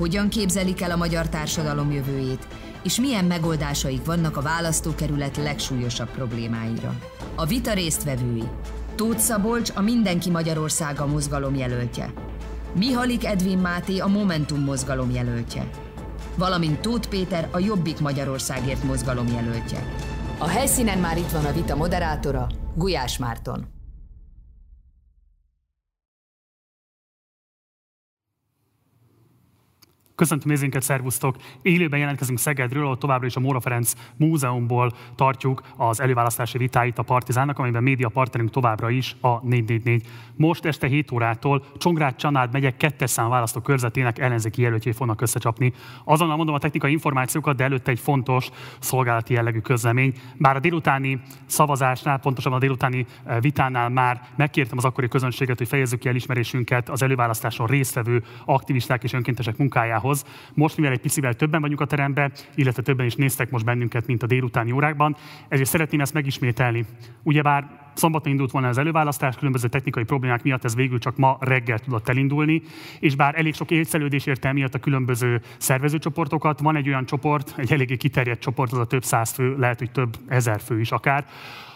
hogyan képzelik el a magyar társadalom jövőjét, és milyen megoldásaik vannak a választókerület legsúlyosabb problémáira. A vita résztvevői. Tóth Szabolcs a Mindenki Magyarországa mozgalom jelöltje. Mihalik Edvin Máté a Momentum mozgalom jelöltje. Valamint Tóth Péter a Jobbik Magyarországért mozgalom jelöltje. A helyszínen már itt van a vita moderátora, Gulyás Márton. Köszöntöm nézőinket, szervusztok! Élőben jelentkezünk Szegedről, ahol továbbra is a Móra Ferenc Múzeumból tartjuk az előválasztási vitáit a Partizánnak, amiben média partnerünk továbbra is a 444. Most este 7 órától Csongrád Csanád megyek kettes szám választó körzetének ellenzéki jelöltjét fognak összecsapni. Azonnal mondom a technikai információkat, de előtte egy fontos szolgálati jellegű közlemény. Bár a délutáni szavazásnál, pontosabban a délutáni eh, vitánál már megkértem az akkori közönséget, hogy fejezzük ki elismerésünket az előválasztáson résztvevő aktivisták és önkéntesek munkájához munkához. Most, mivel egy picivel többen vagyunk a teremben, illetve többen is néztek most bennünket, mint a délutáni órákban, ezért szeretném ezt megismételni. Ugyebár szombaton indult volna az előválasztás, különböző technikai problémák miatt ez végül csak ma reggel tudott elindulni, és bár elég sok élcelődés érte miatt a különböző szervezőcsoportokat, van egy olyan csoport, egy eléggé kiterjedt csoport, az a több száz fő, lehet, hogy több ezer fő is akár,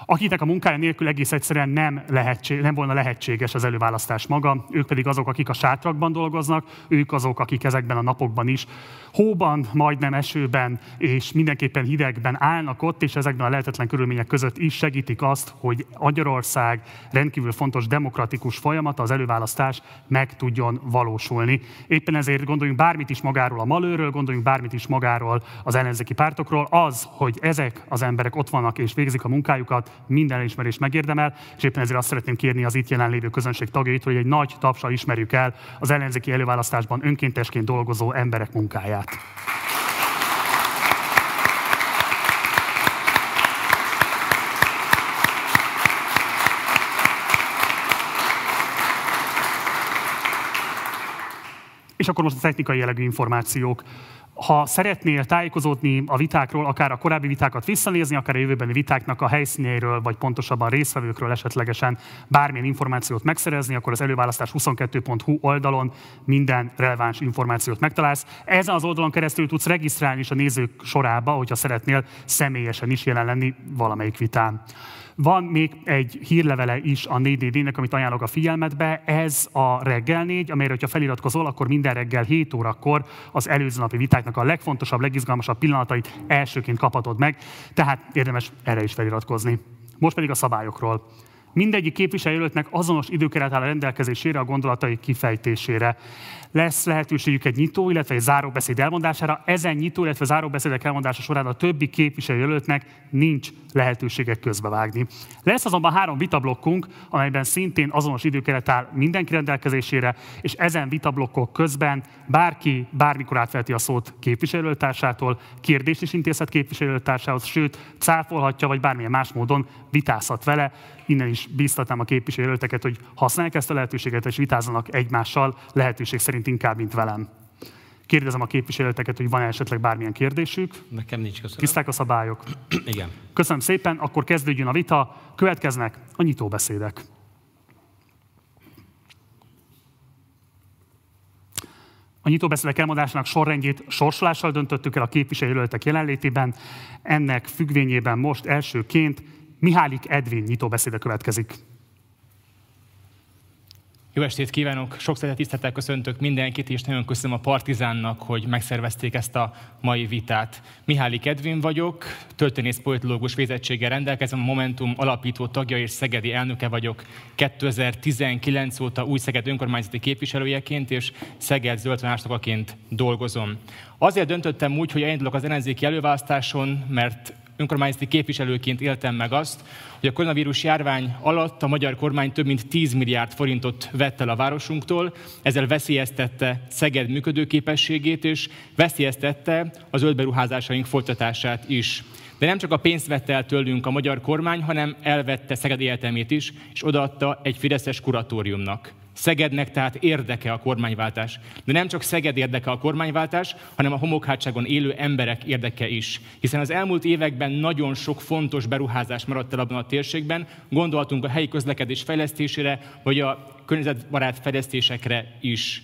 akiknek a munkája nélkül egész egyszerűen nem, lehetség, nem volna lehetséges az előválasztás maga, ők pedig azok, akik a sátrakban dolgoznak, ők azok, akik ezekben a napokban is hóban, majdnem esőben és mindenképpen hidegben állnak ott, és ezekben a lehetetlen körülmények között is segítik azt, hogy Magyarország rendkívül fontos demokratikus folyamata, az előválasztás meg tudjon valósulni. Éppen ezért gondoljunk bármit is magáról a malőről, gondoljunk bármit is magáról az ellenzéki pártokról, az, hogy ezek az emberek ott vannak és végzik a munkájukat, minden elismerést megérdemel, és éppen ezért azt szeretném kérni az itt jelenlévő közönség tagjait, hogy egy nagy tapsal ismerjük el az ellenzéki előválasztásban önkéntesként dolgozó emberek munkáját. És akkor most a technikai jellegű információk. Ha szeretnél tájékozódni a vitákról, akár a korábbi vitákat visszanézni, akár a jövőbeni vitáknak a helyszínéről, vagy pontosabban résztvevőkről esetlegesen bármilyen információt megszerezni, akkor az előválasztás 22.hu oldalon minden releváns információt megtalálsz. Ezen az oldalon keresztül tudsz regisztrálni is a nézők sorába, hogyha szeretnél személyesen is jelen lenni valamelyik vitán. Van még egy hírlevele is a 4DD-nek, amit ajánlok a figyelmetbe. Ez a reggel 4, amelyre, hogyha feliratkozol, akkor minden reggel 7 órakor az előző napi vitáknak a legfontosabb, legizgalmasabb pillanatait elsőként kaphatod meg, tehát érdemes erre is feliratkozni. Most pedig a szabályokról. Mindegyik képviselőjelöltnek azonos időkeret áll a rendelkezésére a gondolatai kifejtésére lesz lehetőségük egy nyitó, illetve egy záróbeszéd elmondására. Ezen nyitó, illetve záróbeszédek elmondása során a többi képviselőjelöltnek nincs lehetőségek közbevágni. Lesz azonban három vitablokkunk, amelyben szintén azonos időkeret áll mindenki rendelkezésére, és ezen vitablokkok közben bárki bármikor átfelti a szót képviselőtársától, kérdést is intézhet képviselőtársához, sőt, cáfolhatja, vagy bármilyen más módon vitázhat vele. Innen is bíztatnám a képviselőteket, hogy használják ezt a lehetőséget, és vitázzanak egymással lehetőség szerint egyébként inkább, mint velem. Kérdezem a képviselőteket, hogy van esetleg bármilyen kérdésük. Nekem nincs, köszönöm. Tiszták a szabályok? Igen. Köszönöm szépen, akkor kezdődjön a vita. Következnek a nyitóbeszédek. A nyitóbeszédek elmondásának sorrendjét sorsolással döntöttük el a képviselőjelöltek jelenlétében. Ennek függvényében most elsőként Mihálik Edvin nyitóbeszéde következik. Jó estét kívánok! Sok szeretettel köszöntök mindenkit, és nagyon köszönöm a Partizánnak, hogy megszervezték ezt a mai vitát. Mihály Kedvin vagyok, történész politológus végzettséggel rendelkezem, a Momentum alapító tagja és szegedi elnöke vagyok 2019 óta új Szeged önkormányzati képviselőjeként és Szeged zöldvonásnokaként dolgozom. Azért döntöttem úgy, hogy elindulok az ellenzéki előválasztáson, mert önkormányzati képviselőként éltem meg azt, hogy a koronavírus járvány alatt a magyar kormány több mint 10 milliárd forintot vett el a városunktól, ezzel veszélyeztette Szeged működőképességét, és veszélyeztette az zöldberuházásaink folytatását is. De nem csak a pénzt vette el tőlünk a magyar kormány, hanem elvette Szeged Egyetemét is, és odaadta egy fideszes kuratóriumnak. Szegednek tehát érdeke a kormányváltás. De nem csak Szeged érdeke a kormányváltás, hanem a homokhátságon élő emberek érdeke is. Hiszen az elmúlt években nagyon sok fontos beruházás maradt el abban a térségben, gondoltunk a helyi közlekedés fejlesztésére, vagy a környezetbarát fejlesztésekre is.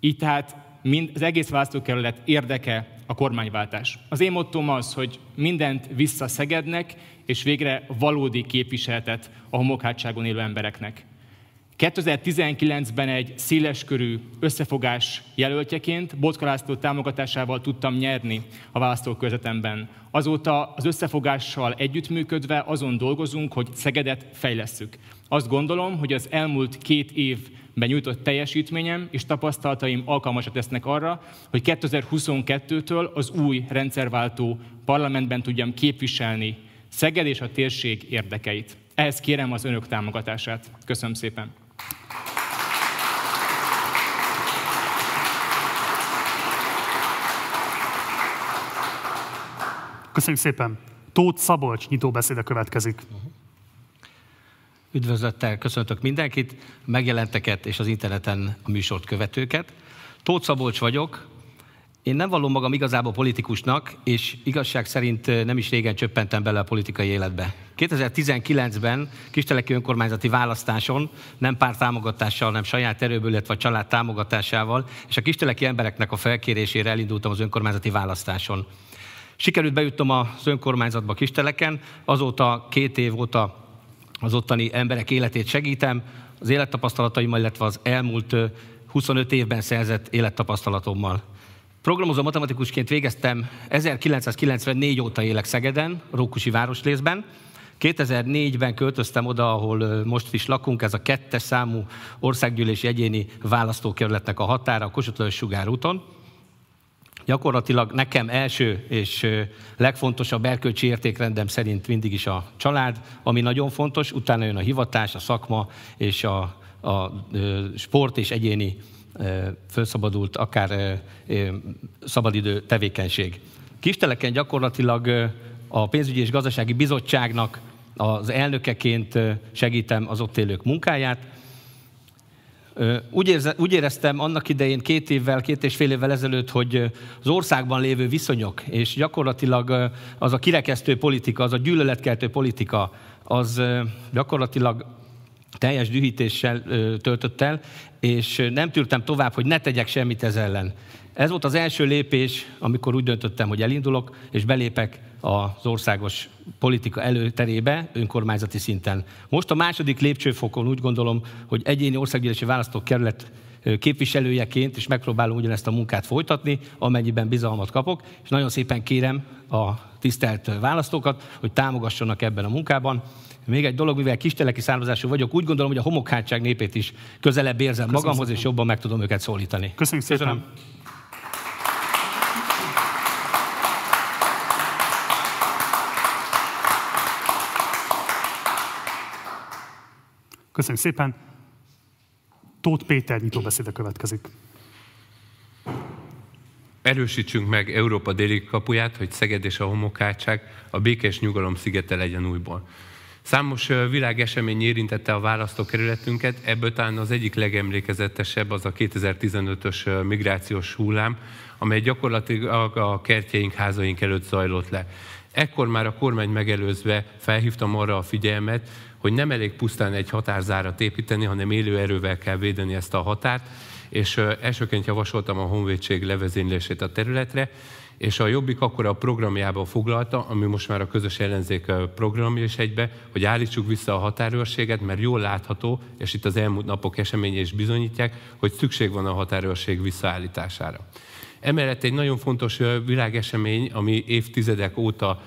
Így tehát mind az egész választókerület érdeke a kormányváltás. Az én mottom az, hogy mindent vissza Szegednek, és végre valódi képviseletet a homokhátságon élő embereknek. 2019-ben egy széleskörű összefogás jelöltjeként Botka támogatásával tudtam nyerni a választókörzetemben. Azóta az összefogással együttműködve azon dolgozunk, hogy Szegedet fejlesszük. Azt gondolom, hogy az elmúlt két évben nyújtott teljesítményem és tapasztalataim alkalmasak lesznek arra, hogy 2022-től az új rendszerváltó parlamentben tudjam képviselni Szeged és a térség érdekeit. Ehhez kérem az önök támogatását. Köszönöm szépen! Köszönjük szépen. Tóth Szabolcs nyitóbeszéde következik. Üdvözlettel köszöntök mindenkit, megjelenteket és az interneten a műsort követőket. Tóth Szabolcs vagyok, én nem vallom magam igazából politikusnak, és igazság szerint nem is régen csöppentem bele a politikai életbe. 2019-ben Kisteleki önkormányzati választáson nem pár támogatással, hanem saját erőből, illetve a család támogatásával, és a kisteleki embereknek a felkérésére elindultam az önkormányzati választáson. Sikerült bejutnom az önkormányzatba Kisteleken, azóta két év óta az ottani emberek életét segítem, az élettapasztalataimmal, illetve az elmúlt 25 évben szerzett élettapasztalatommal. Programozó matematikusként végeztem, 1994 óta élek Szegeden, Rókusi városrészben. 2004-ben költöztem oda, ahol most is lakunk, ez a kettes számú országgyűlési egyéni választókerületnek a határa, a Kossuth Sugár úton. Gyakorlatilag nekem első és legfontosabb erkölcsi értékrendem szerint mindig is a család, ami nagyon fontos, utána jön a hivatás, a szakma és a, a sport és egyéni felszabadult, akár szabadidő tevékenység. Kisteleken gyakorlatilag a pénzügyi és gazdasági bizottságnak az elnökeként segítem az ott élők munkáját. Úgy, érze, úgy éreztem annak idején két évvel, két és fél évvel ezelőtt, hogy az országban lévő viszonyok, és gyakorlatilag az a kirekesztő politika, az a gyűlöletkeltő politika, az gyakorlatilag teljes dühítéssel töltött el, és nem tűrtem tovább, hogy ne tegyek semmit ez ellen. Ez volt az első lépés, amikor úgy döntöttem, hogy elindulok, és belépek az országos politika előterébe, önkormányzati szinten. Most a második lépcsőfokon úgy gondolom, hogy egyéni országgyűlési választókerület képviselőjeként is megpróbálom ugyanezt a munkát folytatni, amennyiben bizalmat kapok, és nagyon szépen kérem a tisztelt választókat, hogy támogassanak ebben a munkában. Még egy dolog, mivel kisteleki származású vagyok, úgy gondolom, hogy a homokhátság népét is közelebb érzem Köszönöm magamhoz, szépen. és jobban meg tudom őket szólítani. Köszönjük szépen. Köszönöm. Köszönjük szépen. Tóth Péter nyitóbeszéde következik. Erősítsünk meg Európa déli kapuját, hogy Szeged és a homokhátság a békés nyugalom szigete legyen újból. Számos világesemény érintette a választókerületünket, ebből talán az egyik legemlékezetesebb az a 2015-ös migrációs hullám, amely gyakorlatilag a kertjeink, házaink előtt zajlott le. Ekkor már a kormány megelőzve felhívtam arra a figyelmet, hogy nem elég pusztán egy határzárat építeni, hanem élő erővel kell védeni ezt a határt, és elsőként javasoltam a honvédség levezénylését a területre, és a Jobbik akkor a programjába foglalta, ami most már a közös ellenzék programja is egybe, hogy állítsuk vissza a határőrséget, mert jól látható, és itt az elmúlt napok eseményei is bizonyítják, hogy szükség van a határőrség visszaállítására. Emellett egy nagyon fontos világesemény, ami évtizedek óta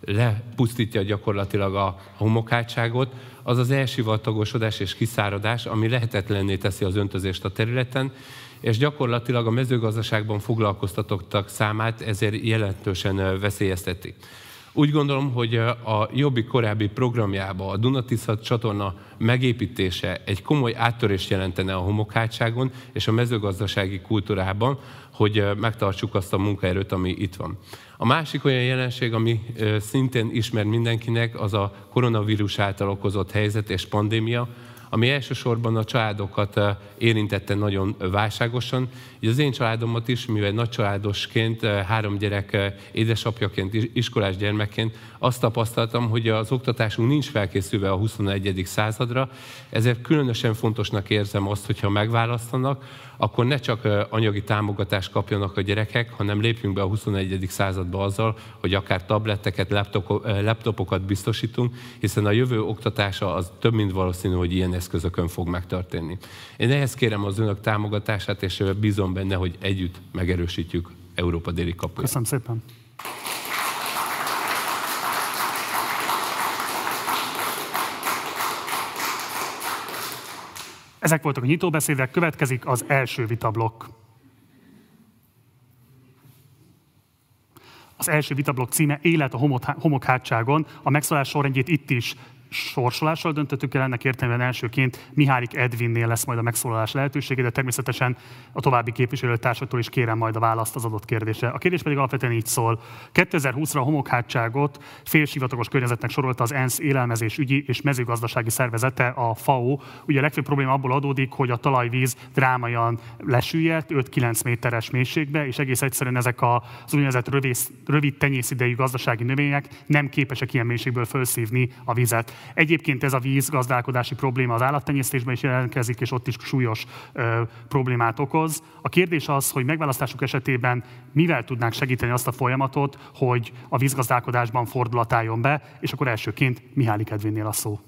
lepusztítja gyakorlatilag a homokhátságot, az az elsivatagosodás és kiszáradás, ami lehetetlenné teszi az öntözést a területen, és gyakorlatilag a mezőgazdaságban foglalkoztatottak számát ezért jelentősen veszélyezteti. Úgy gondolom, hogy a Jobbik korábbi programjába a Dunatisza csatorna megépítése egy komoly áttörést jelentene a homokhátságon és a mezőgazdasági kultúrában, hogy megtartsuk azt a munkaerőt, ami itt van. A másik olyan jelenség, ami szintén ismer mindenkinek, az a koronavírus által okozott helyzet és pandémia, ami elsősorban a családokat érintette nagyon válságosan. Így az én családomat is, mivel nagy családosként, eh, három gyerek eh, édesapjaként, iskolás gyermekként azt tapasztaltam, hogy az oktatásunk nincs felkészülve a 21. századra, ezért különösen fontosnak érzem azt, hogyha megválasztanak, akkor ne csak anyagi támogatást kapjanak a gyerekek, hanem lépjünk be a 21. századba azzal, hogy akár tabletteket, laptopokat biztosítunk, hiszen a jövő oktatása az több mint valószínű, hogy ilyen eszközökön fog megtörténni. Én ehhez kérem az önök támogatását, és bízom benne, hogy együtt megerősítjük Európa déli kapuját. Köszönöm szépen. Ezek voltak a nyitóbeszédek, következik az első vitablokk. Az első vitablokk címe Élet a homokhátságon. A megszólás sorrendjét itt is sorsolással döntöttük el, ennek értelemben elsőként Mihálik Edvinnél lesz majd a megszólalás lehetősége, de természetesen a további képviselőtársaktól is kérem majd a választ az adott kérdésre. A kérdés pedig alapvetően így szól. 2020-ra a homokhátságot félsivatagos környezetnek sorolta az ENSZ élelmezés és mezőgazdasági szervezete, a FAO. Ugye a legfőbb probléma abból adódik, hogy a talajvíz drámaian lesüllyedt 5-9 méteres mélységbe, és egész egyszerűen ezek az úgynevezett rövid, rövid tenyészidejű gazdasági növények nem képesek ilyen mélységből felszívni a vizet. Egyébként ez a vízgazdálkodási probléma az állattenyésztésben is jelentkezik, és ott is súlyos ö, problémát okoz. A kérdés az, hogy megválasztásuk esetében mivel tudnánk segíteni azt a folyamatot, hogy a vízgazdálkodásban fordulat álljon be, és akkor elsőként Mihály Kedvénnél a szó.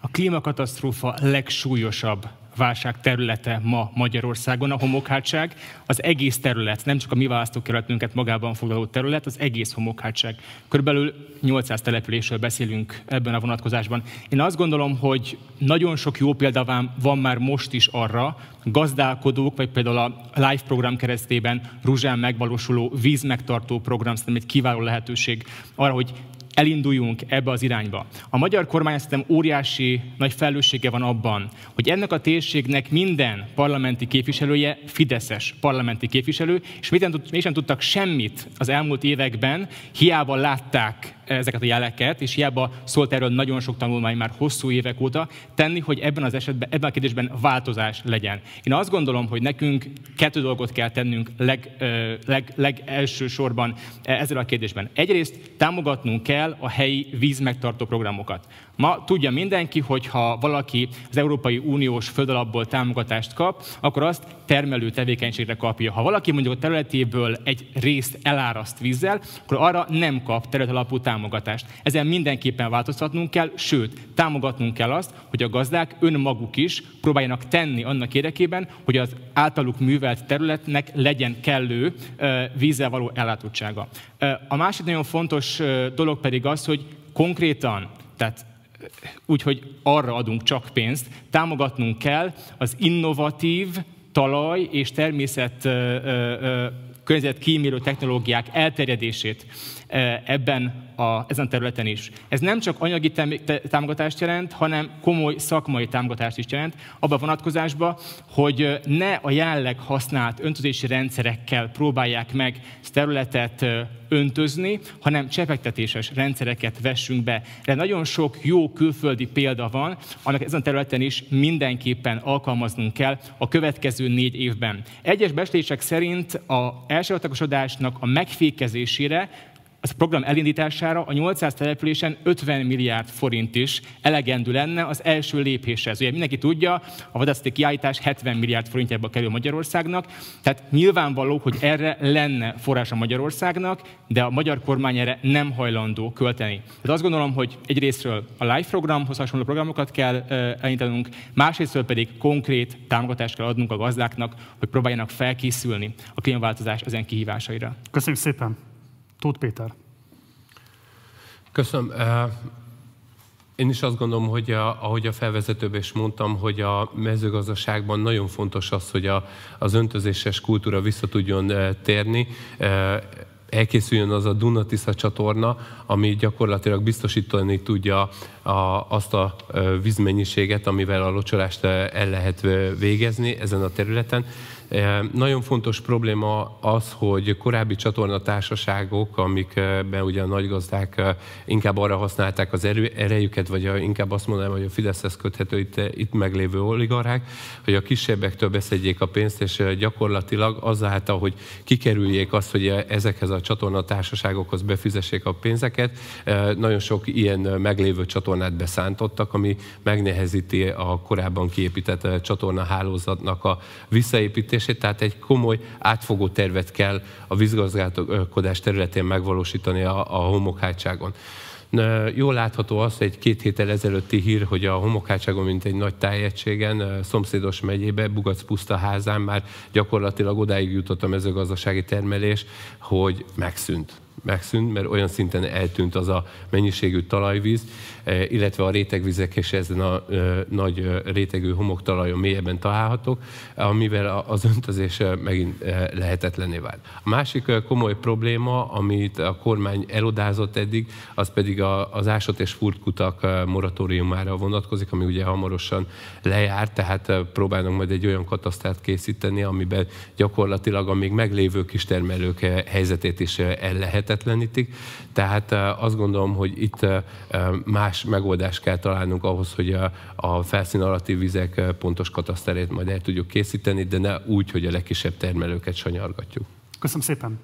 A klímakatasztrófa legsúlyosabb válság területe ma Magyarországon, a homokhátság, az egész terület, nem csak a mi választókerületünket magában foglaló terület, az egész homokhátság. Körülbelül 800 településről beszélünk ebben a vonatkozásban. Én azt gondolom, hogy nagyon sok jó példa van már most is arra, gazdálkodók, vagy például a Live program keresztében Ruzsán megvalósuló vízmegtartó program szerintem egy kiváló lehetőség arra, hogy elinduljunk ebbe az irányba. A magyar kormány szerintem óriási nagy felelőssége van abban, hogy ennek a térségnek minden parlamenti képviselője Fideszes parlamenti képviselő, és mégsem tudtak semmit az elmúlt években, hiába látták ezeket a jeleket, és hiába szólt erről nagyon sok tanulmány már hosszú évek óta, tenni, hogy ebben az esetben, ebben a kérdésben változás legyen. Én azt gondolom, hogy nekünk kettő dolgot kell tennünk leg, leg, legelső sorban ezzel a kérdésben. Egyrészt támogatnunk kell a helyi vízmegtartó programokat. Ma tudja mindenki, hogy ha valaki az Európai Uniós földalapból támogatást kap, akkor azt termelő tevékenységre kapja. Ha valaki mondjuk a területéből egy részt eláraszt vízzel, akkor arra nem kap területalapú támogatást. Ezen mindenképpen változtatnunk kell, sőt, támogatnunk kell azt, hogy a gazdák önmaguk is próbáljanak tenni annak érdekében, hogy az általuk művelt területnek legyen kellő vízzel való ellátottsága. A másik nagyon fontos dolog pedig az, hogy konkrétan, tehát úgyhogy arra adunk csak pénzt, támogatnunk kell az innovatív talaj és természet környezetkímélő technológiák elterjedését ebben a, ezen területen is. Ez nem csak anyagi támogatást jelent, hanem komoly szakmai támogatást is jelent, abban a vonatkozásban, hogy ne a jelenleg használt öntözési rendszerekkel próbálják meg területet öntözni, hanem csepegtetéses rendszereket vessünk be. De nagyon sok jó külföldi példa van, annak ezen a területen is mindenképpen alkalmaznunk kell a következő négy évben. Egyes beszélések szerint a elsőatagosodásnak a megfékezésére az program elindítására a 800 településen 50 milliárd forint is elegendő lenne az első lépéshez. Ugye mindenki tudja, a vadászati kiállítás 70 milliárd forintjába kerül Magyarországnak, tehát nyilvánvaló, hogy erre lenne forrása Magyarországnak, de a magyar kormány erre nem hajlandó költeni. Tehát azt gondolom, hogy egyrésztről a LIFE programhoz hasonló programokat kell elindítanunk, másrésztről pedig konkrét támogatást kell adnunk a gazdáknak, hogy próbáljanak felkészülni a klímaváltozás ezen kihívásaira. Köszönjük szépen! Tóth Péter. Köszönöm. Én is azt gondolom, hogy a, ahogy a felvezetőben is mondtam, hogy a mezőgazdaságban nagyon fontos az, hogy a, az öntözéses kultúra vissza tudjon térni. elkészüljön az a Dunatisza csatorna, ami gyakorlatilag biztosítani tudja a, azt a vízmennyiséget, amivel a locsolást el lehet végezni ezen a területen. Nagyon fontos probléma az, hogy korábbi csatornatársaságok, amikben ugye a nagygazdák inkább arra használták az erő, erejüket, vagy inkább azt mondanám, hogy a Fideszhez köthető itt, itt meglévő oligarchák, hogy a kisebbektől beszedjék a pénzt, és gyakorlatilag azáltal, hogy kikerüljék azt, hogy ezekhez a csatornatársaságokhoz befizessék a pénzeket, nagyon sok ilyen meglévő csatornát beszántottak, ami megnehezíti a korábban kiépített csatornahálózatnak a visszaépítését, működését, tehát egy komoly átfogó tervet kell a vízgazdálkodás területén megvalósítani a, a homokhátságon. Jól látható az, egy két héttel ezelőtti hír, hogy a homokhátságon, mint egy nagy tájegységen, szomszédos megyébe, Bugac puszta házán már gyakorlatilag odáig jutott a mezőgazdasági termelés, hogy megszűnt megszűnt, mert olyan szinten eltűnt az a mennyiségű talajvíz, illetve a rétegvizek és ezen a eh, nagy eh, rétegű homoktalajon mélyebben találhatók, amivel az öntözés megint lehetetlené vált. A másik komoly probléma, amit a kormány elodázott eddig, az pedig az ásat és furtkutak moratóriumára vonatkozik, ami ugye hamarosan lejárt, tehát próbálnak majd egy olyan katasztát készíteni, amiben gyakorlatilag a még meglévő kistermelők helyzetét is el lehet lehetetlenítik. Tehát azt gondolom, hogy itt más megoldást kell találnunk ahhoz, hogy a felszín alatti vizek pontos kataszterét majd el tudjuk készíteni, de ne úgy, hogy a legkisebb termelőket sanyargatjuk. Köszönöm szépen!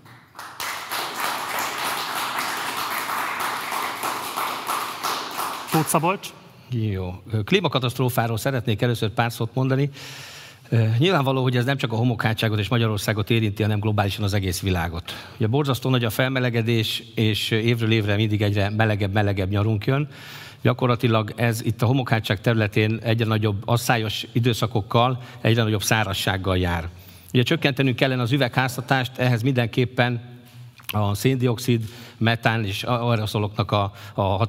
Tóth Szabolcs. Jó. Klímakatasztrófáról szeretnék először pár szót mondani. Nyilvánvaló, hogy ez nem csak a homokhátságot és Magyarországot érinti, hanem globálisan az egész világot. Ugye borzasztó nagy a felmelegedés, és évről évre mindig egyre melegebb, melegebb nyarunk jön. Gyakorlatilag ez itt a homokhátság területén egyre nagyobb asszályos időszakokkal, egyre nagyobb szárassággal jár. Ugye csökkentenünk kellene az üvegháztatást, ehhez mindenképpen a széndiokszid, metán és aeroszoloknak a, a, a,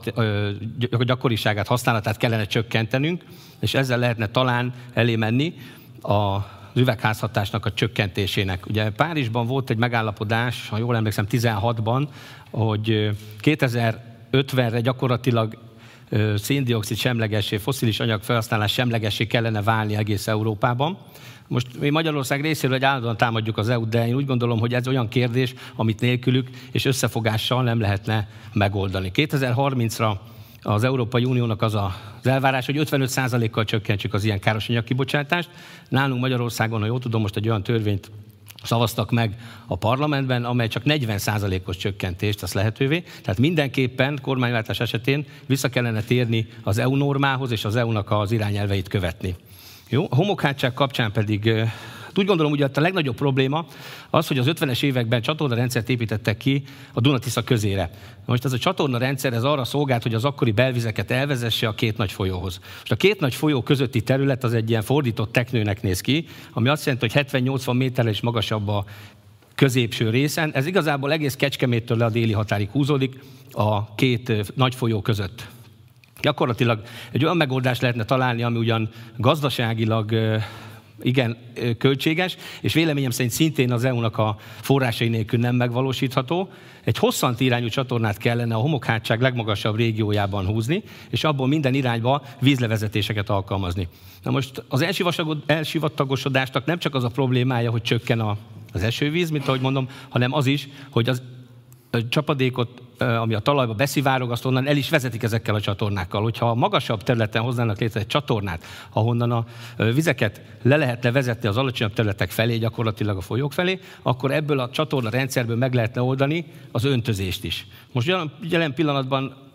a gyakoriságát, használatát kellene csökkentenünk, és ezzel lehetne talán elé menni az üvegházhatásnak a csökkentésének. Ugye Párizsban volt egy megállapodás, ha jól emlékszem, 16-ban, hogy 2050-re gyakorlatilag széndiokszid semlegessé, foszilis anyag felhasználás semlegessé kellene válni egész Európában. Most mi Magyarország részéről egy állandóan támadjuk az EU-t, de én úgy gondolom, hogy ez olyan kérdés, amit nélkülük és összefogással nem lehetne megoldani. 2030-ra az Európai Uniónak az az elvárás, hogy 55%-kal csökkentsük az ilyen károsanyag kibocsátást. Nálunk Magyarországon, ha jól tudom, most egy olyan törvényt szavaztak meg a parlamentben, amely csak 40%-os csökkentést tesz lehetővé. Tehát mindenképpen kormányváltás esetén vissza kellene térni az EU normához és az EU-nak az irányelveit követni. Jó? A homokhátság kapcsán pedig úgy gondolom, hogy a legnagyobb probléma az, hogy az 50-es években csatornarendszert építettek ki a Dunatisza közére. Most ez a csatornarendszer ez arra szolgált, hogy az akkori belvizeket elvezesse a két nagy folyóhoz. Most a két nagy folyó közötti terület az egy ilyen fordított teknőnek néz ki, ami azt jelenti, hogy 70-80 méterrel is magasabb a középső részen. Ez igazából egész Kecskeméttől le a déli határig húzódik a két nagy folyó között. Gyakorlatilag egy olyan megoldást lehetne találni, ami ugyan gazdaságilag igen költséges, és véleményem szerint szintén az EU-nak a forrásai nélkül nem megvalósítható. Egy hosszant irányú csatornát kellene a homokhátság legmagasabb régiójában húzni, és abból minden irányba vízlevezetéseket alkalmazni. Na most az elsivatagosodásnak nem csak az a problémája, hogy csökken a, az esővíz, mint ahogy mondom, hanem az is, hogy az csapadékot, ami a talajba beszivárog, azt onnan el is vezetik ezekkel a csatornákkal. Hogyha a magasabb területen hoznának létre egy csatornát, ahonnan a vizeket le lehetne vezetni az alacsonyabb területek felé, gyakorlatilag a folyók felé, akkor ebből a csatorna rendszerből meg lehetne oldani az öntözést is. Most jelen pillanatban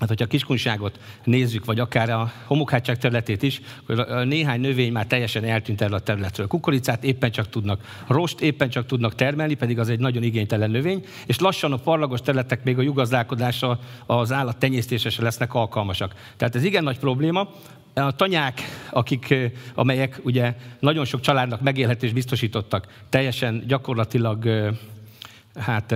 Hát, hogyha a kiskunságot nézzük, vagy akár a homokhátság területét is, akkor néhány növény már teljesen eltűnt erről a területről. Kukoricát éppen csak tudnak, rost éppen csak tudnak termelni, pedig az egy nagyon igénytelen növény, és lassan a parlagos területek még a jugazdálkodásra, az állat tenyésztésre lesznek alkalmasak. Tehát ez igen nagy probléma. A tanyák, akik, amelyek ugye nagyon sok családnak megélhetés biztosítottak, teljesen gyakorlatilag hát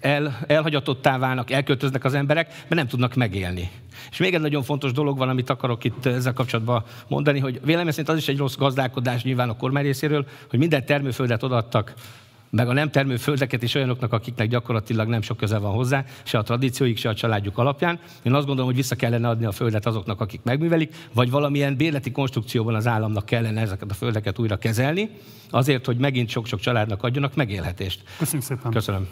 el, elhagyatottá válnak, elköltöznek az emberek, mert nem tudnak megélni. És még egy nagyon fontos dolog van, amit akarok itt ezzel kapcsolatban mondani, hogy véleményem szerint az is egy rossz gazdálkodás nyilván a kormány részéről, hogy minden termőföldet odaadtak meg a nem termő földeket is olyanoknak, akiknek gyakorlatilag nem sok köze van hozzá, se a tradícióik, se a családjuk alapján. Én azt gondolom, hogy vissza kellene adni a földet azoknak, akik megművelik, vagy valamilyen bérleti konstrukcióban az államnak kellene ezeket a földeket újra kezelni, azért, hogy megint sok-sok családnak adjanak megélhetést. Köszönjük szépen. Köszönöm.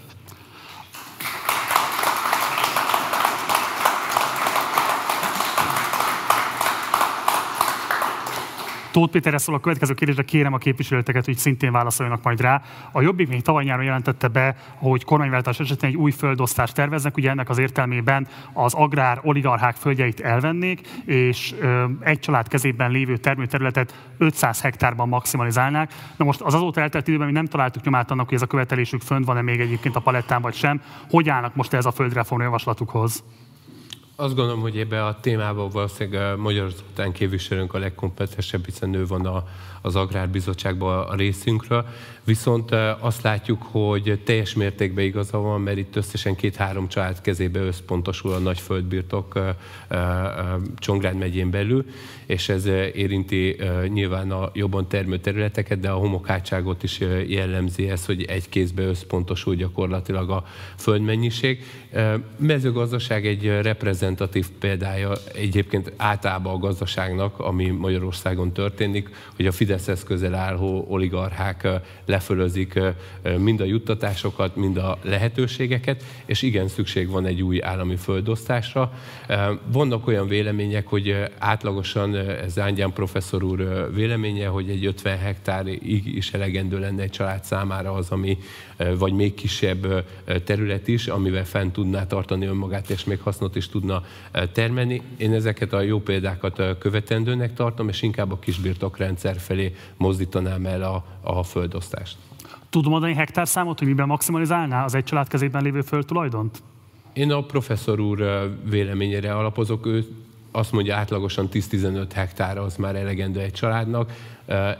Tóth Péterre szól a következő kérdésre, kérem a képviselőteket, hogy szintén válaszoljanak majd rá. A Jobbik még tavaly nyáron jelentette be, hogy kormányváltás esetén egy új földosztást terveznek, ugye ennek az értelmében az agrár oligarchák földjeit elvennék, és ö, egy család kezében lévő termőterületet 500 hektárban maximalizálnák. Na most az azóta eltelt időben mi nem találtuk nyomát annak, hogy ez a követelésük fönt van-e még egyébként a palettán vagy sem. Hogy állnak most ez a földreform javaslatukhoz? Azt gondolom, hogy ebbe a témában valószínűleg Magyar Zoltán képviselőnk a legkompetensebb, hiszen ő van a, az Agrárbizottságban a részünkről. Viszont azt látjuk, hogy teljes mértékben igaza van, mert itt összesen két-három család kezébe összpontosul a nagy földbirtok Csongrád megyén belül, és ez érinti nyilván a jobban termő területeket, de a homokátságot is jellemzi ez, hogy egy kézbe összpontosul gyakorlatilag a földmennyiség. Mezőgazdaság egy reprezentatív példája egyébként általában a gazdaságnak, ami Magyarországon történik, hogy a Fideszhez közel álló oligarchák lefölözik mind a juttatásokat, mind a lehetőségeket, és igen, szükség van egy új állami földosztásra. Vannak olyan vélemények, hogy átlagosan, ez Ángyán professzor úr véleménye, hogy egy 50 hektárig is elegendő lenne egy család számára az, ami, vagy még kisebb terület is, amivel fent tudná tartani önmagát, és még hasznot is tudna termelni. Én ezeket a jó példákat követendőnek tartom, és inkább a kisbirtokrendszer felé mozdítanám el a, a földosztást. Tudom mondani hektárszámot, hogy miben maximalizálná az egy család kezében lévő földtulajdont? Én a professzor úr véleményére alapozok, ő azt mondja átlagosan 10-15 hektár az már elegendő egy családnak,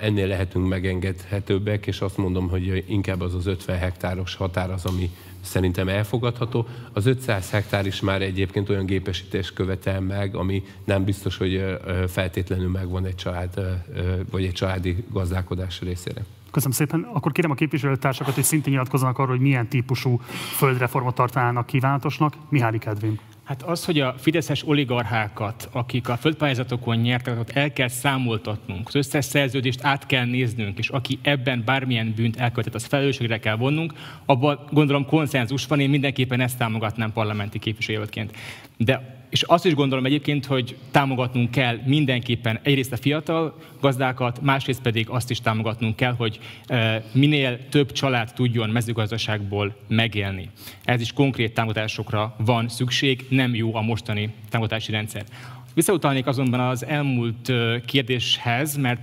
ennél lehetünk megengedhetőbbek, és azt mondom, hogy inkább az az 50 hektáros határ az, ami szerintem elfogadható. Az 500 hektár is már egyébként olyan gépesítést követel meg, ami nem biztos, hogy feltétlenül megvan egy család, vagy egy családi gazdálkodás részére. Köszönöm szépen. Akkor kérem a képviselőtársakat, hogy szintén nyilatkozzanak arról, hogy milyen típusú földreformot tartanának kívánatosnak. Mihály Kedvin. Hát az, hogy a fideszes oligarchákat, akik a földpályázatokon nyertek, ott el kell számoltatnunk, az összes szerződést át kell néznünk, és aki ebben bármilyen bűnt elkövetett, az felelősségre kell vonnunk, abban gondolom konszenzus van, én mindenképpen ezt támogatnám parlamenti képviselőként. De és azt is gondolom egyébként, hogy támogatnunk kell mindenképpen egyrészt a fiatal gazdákat, másrészt pedig azt is támogatnunk kell, hogy minél több család tudjon mezőgazdaságból megélni. Ez is konkrét támogatásokra van szükség, nem jó a mostani támogatási rendszer. Visszautalnék azonban az elmúlt kérdéshez, mert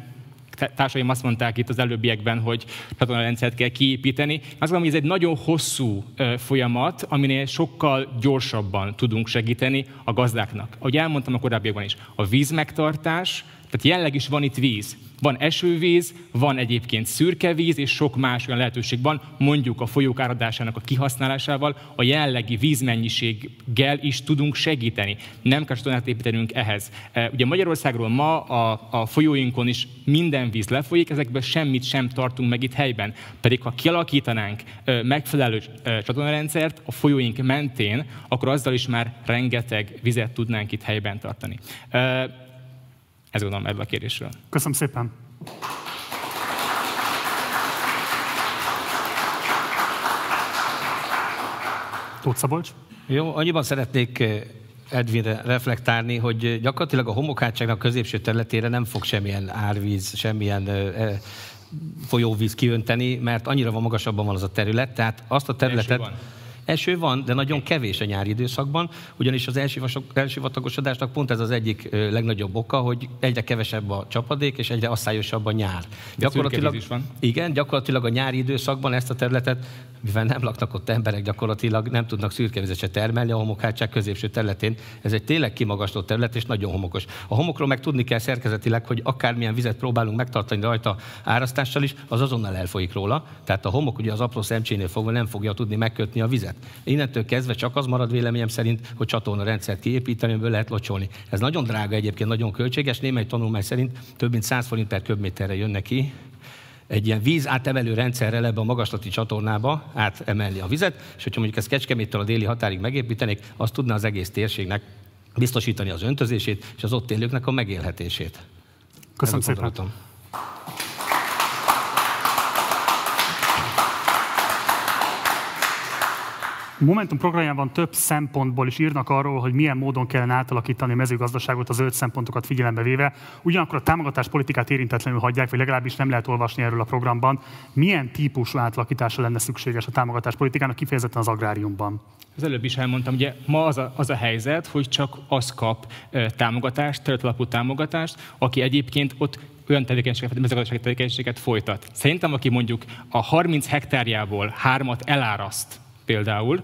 társaim azt mondták itt az előbbiekben, hogy rendszert kell kiépíteni. Azt gondolom, hogy ez egy nagyon hosszú folyamat, aminél sokkal gyorsabban tudunk segíteni a gazdáknak. Ahogy elmondtam a korábbiakban is, a vízmegtartás, tehát jelenleg is van itt víz. Van esővíz, van egyébként szürke víz, és sok más olyan lehetőség van, mondjuk a folyók áradásának a kihasználásával, a jelenlegi vízmennyiséggel is tudunk segíteni. Nem kell csatornát építenünk ehhez. E, ugye Magyarországról ma a, a folyóinkon is minden víz lefolyik, ezekben semmit sem tartunk meg itt helyben. Pedig ha kialakítanánk e, megfelelő e, csatornarendszert a folyóink mentén, akkor azzal is már rengeteg vizet tudnánk itt helyben tartani. Ez gondolom erről a kérdésről. Köszönöm szépen. Tóth Szabolcs? Jó, annyiban szeretnék eh, Edvinre reflektálni, hogy gyakorlatilag a homokátságnak középső területére nem fog semmilyen árvíz, semmilyen e, folyóvíz kiönteni, mert annyira van magasabban van az a terület, tehát azt a területet... Eső van, de nagyon kevés a nyári időszakban, ugyanis az elsivatagosodásnak pont ez az egyik legnagyobb oka, hogy egyre kevesebb a csapadék, és egyre asszályosabb a nyár. De gyakorlatilag, is van. Igen, gyakorlatilag a nyári időszakban ezt a területet, mivel nem laknak ott emberek, gyakorlatilag nem tudnak szürkevizet se termelni a homokátság középső területén. Ez egy tényleg kimagasló terület, és nagyon homokos. A homokról meg tudni kell szerkezetileg, hogy akármilyen vizet próbálunk megtartani rajta árasztással is, az azonnal elfolyik róla. Tehát a homok ugye az apró szemcsénél fogva nem fogja tudni megkötni a vizet. Innentől kezdve csak az marad véleményem szerint, hogy csatorna rendszert kiépíteni, amiből lehet locsolni. Ez nagyon drága egyébként, nagyon költséges. Némely tanulmány szerint több mint 100 forint per köbméterre jön neki, egy ilyen víz átemelő rendszerrel ebbe a magaslati csatornába átemelni a vizet, és hogyha mondjuk ezt Kecskeméttől a déli határig megépítenék, azt tudná az egész térségnek biztosítani az öntözését és az ott élőknek a megélhetését. Köszönöm szépen. Momentum programjában több szempontból is írnak arról, hogy milyen módon kellene átalakítani a mezőgazdaságot az öt szempontokat figyelembe véve. Ugyanakkor a támogatás politikát érintetlenül hagyják, vagy legalábbis nem lehet olvasni erről a programban. Milyen típusú átalakítása lenne szükséges a támogatás politikának, kifejezetten az agráriumban? Az előbb is elmondtam, ugye ma az a, az a helyzet, hogy csak az kap támogatást, területalapú támogatást, aki egyébként ott olyan tevékenységet, mezőgazdasági tevékenységet folytat. Szerintem, aki mondjuk a 30 hektárjából hármat eláraszt például,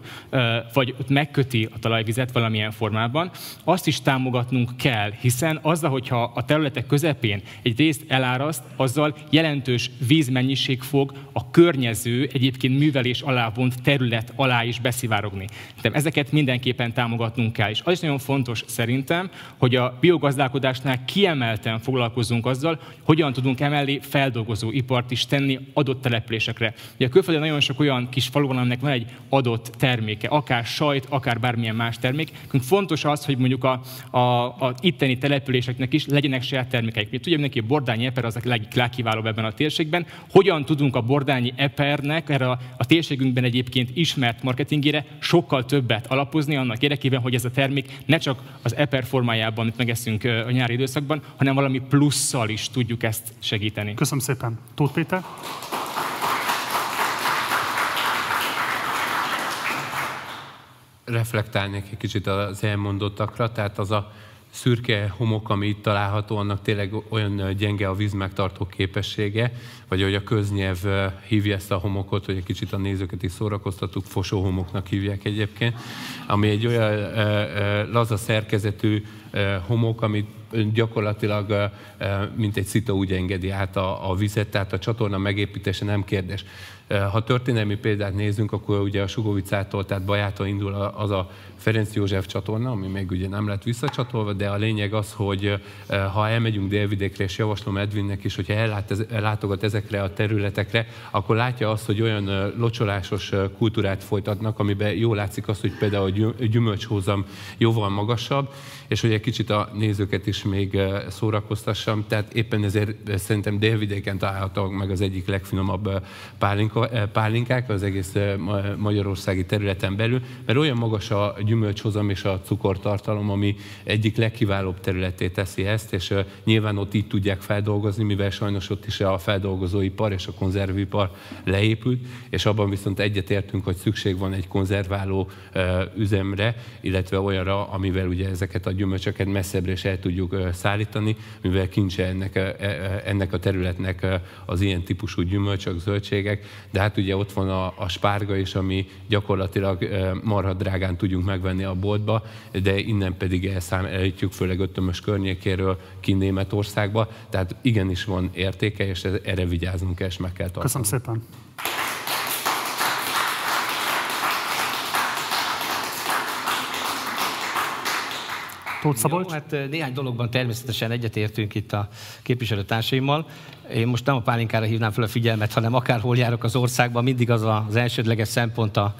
vagy megköti a talajvizet valamilyen formában, azt is támogatnunk kell, hiszen azzal, hogyha a területek közepén egy részt eláraszt, azzal jelentős vízmennyiség fog a környező, egyébként művelés alá vont terület alá is beszivárogni. De ezeket mindenképpen támogatnunk kell. És az is nagyon fontos szerintem, hogy a biogazdálkodásnál kiemelten foglalkozunk azzal, hogyan tudunk emellé feldolgozó ipart is tenni adott településekre. Ugye a külföldön nagyon sok olyan kis falu van, aminek van egy adott terméke, akár sajt, akár bármilyen más termék. Fontos az, hogy mondjuk a, a, a itteni településeknek is legyenek saját termékeik. Tudja mindenki, a bordányi eper az a legkiválóbb ebben a térségben. Hogyan tudunk a bordányi epernek erre a, a térségünkben egyébként ismert marketingére sokkal többet alapozni annak érdekében, hogy ez a termék ne csak az eper formájában, amit megeszünk a nyári időszakban, hanem valami plusszal is tudjuk ezt segíteni. Köszönöm szépen. Tóth Péter? Reflektálnék egy kicsit az elmondottakra, tehát az a szürke homok, ami itt található, annak tényleg olyan gyenge a víz megtartó képessége, vagy ahogy a köznyelv hívja ezt a homokot, hogy egy kicsit a nézőket is szórakoztatuk, fosóhomoknak hívják egyébként, ami egy olyan laza szerkezetű homok, amit gyakorlatilag mint egy szita úgy engedi át a, a vizet, tehát a csatorna megépítése nem kérdés. Ha történelmi példát nézzünk, akkor ugye a Sugovicától, tehát Bajától indul az a Ferenc József csatorna, ami még ugye nem lett visszacsatolva, de a lényeg az, hogy ha elmegyünk délvidékre, és javaslom Edvinnek is, hogyha ellát, ellátogat ezekre a területekre, akkor látja azt, hogy olyan locsolásos kultúrát folytatnak, amiben jól látszik az, hogy például a gyümölcshozam jóval magasabb, és hogy egy kicsit a nézőket is még szórakoztassam. Tehát éppen ezért szerintem délvidéken találhatóak meg az egyik legfinomabb pálinka, pálinkák az egész magyarországi területen belül, mert olyan magas a gyümölcshozam és a cukortartalom, ami egyik legkiválóbb területé teszi ezt, és nyilván ott így tudják feldolgozni, mivel sajnos ott is a feldolgozóipar és a konzervipar leépült, és abban viszont egyetértünk, hogy szükség van egy konzerváló üzemre, illetve olyanra, amivel ugye ezeket a gyümölcsöket messzebbre is el tudjuk szállítani, mivel kincse ennek, e, e, ennek a területnek az ilyen típusú gyümölcsök, zöldségek, de hát ugye ott van a, a spárga is, ami gyakorlatilag marha drágán tudjunk megvenni a boltba, de innen pedig elszámítjuk, főleg ötömös környékéről ki Németországba, tehát igenis van értéke, és erre vigyáznunk kell, és meg kell tartani. Köszönöm szépen. Tóth Szabolcs? Jó, hát néhány dologban természetesen egyetértünk itt a képviselőtársaimmal. Én most nem a pálinkára hívnám fel a figyelmet, hanem akárhol járok az országban, mindig az az elsődleges szempont a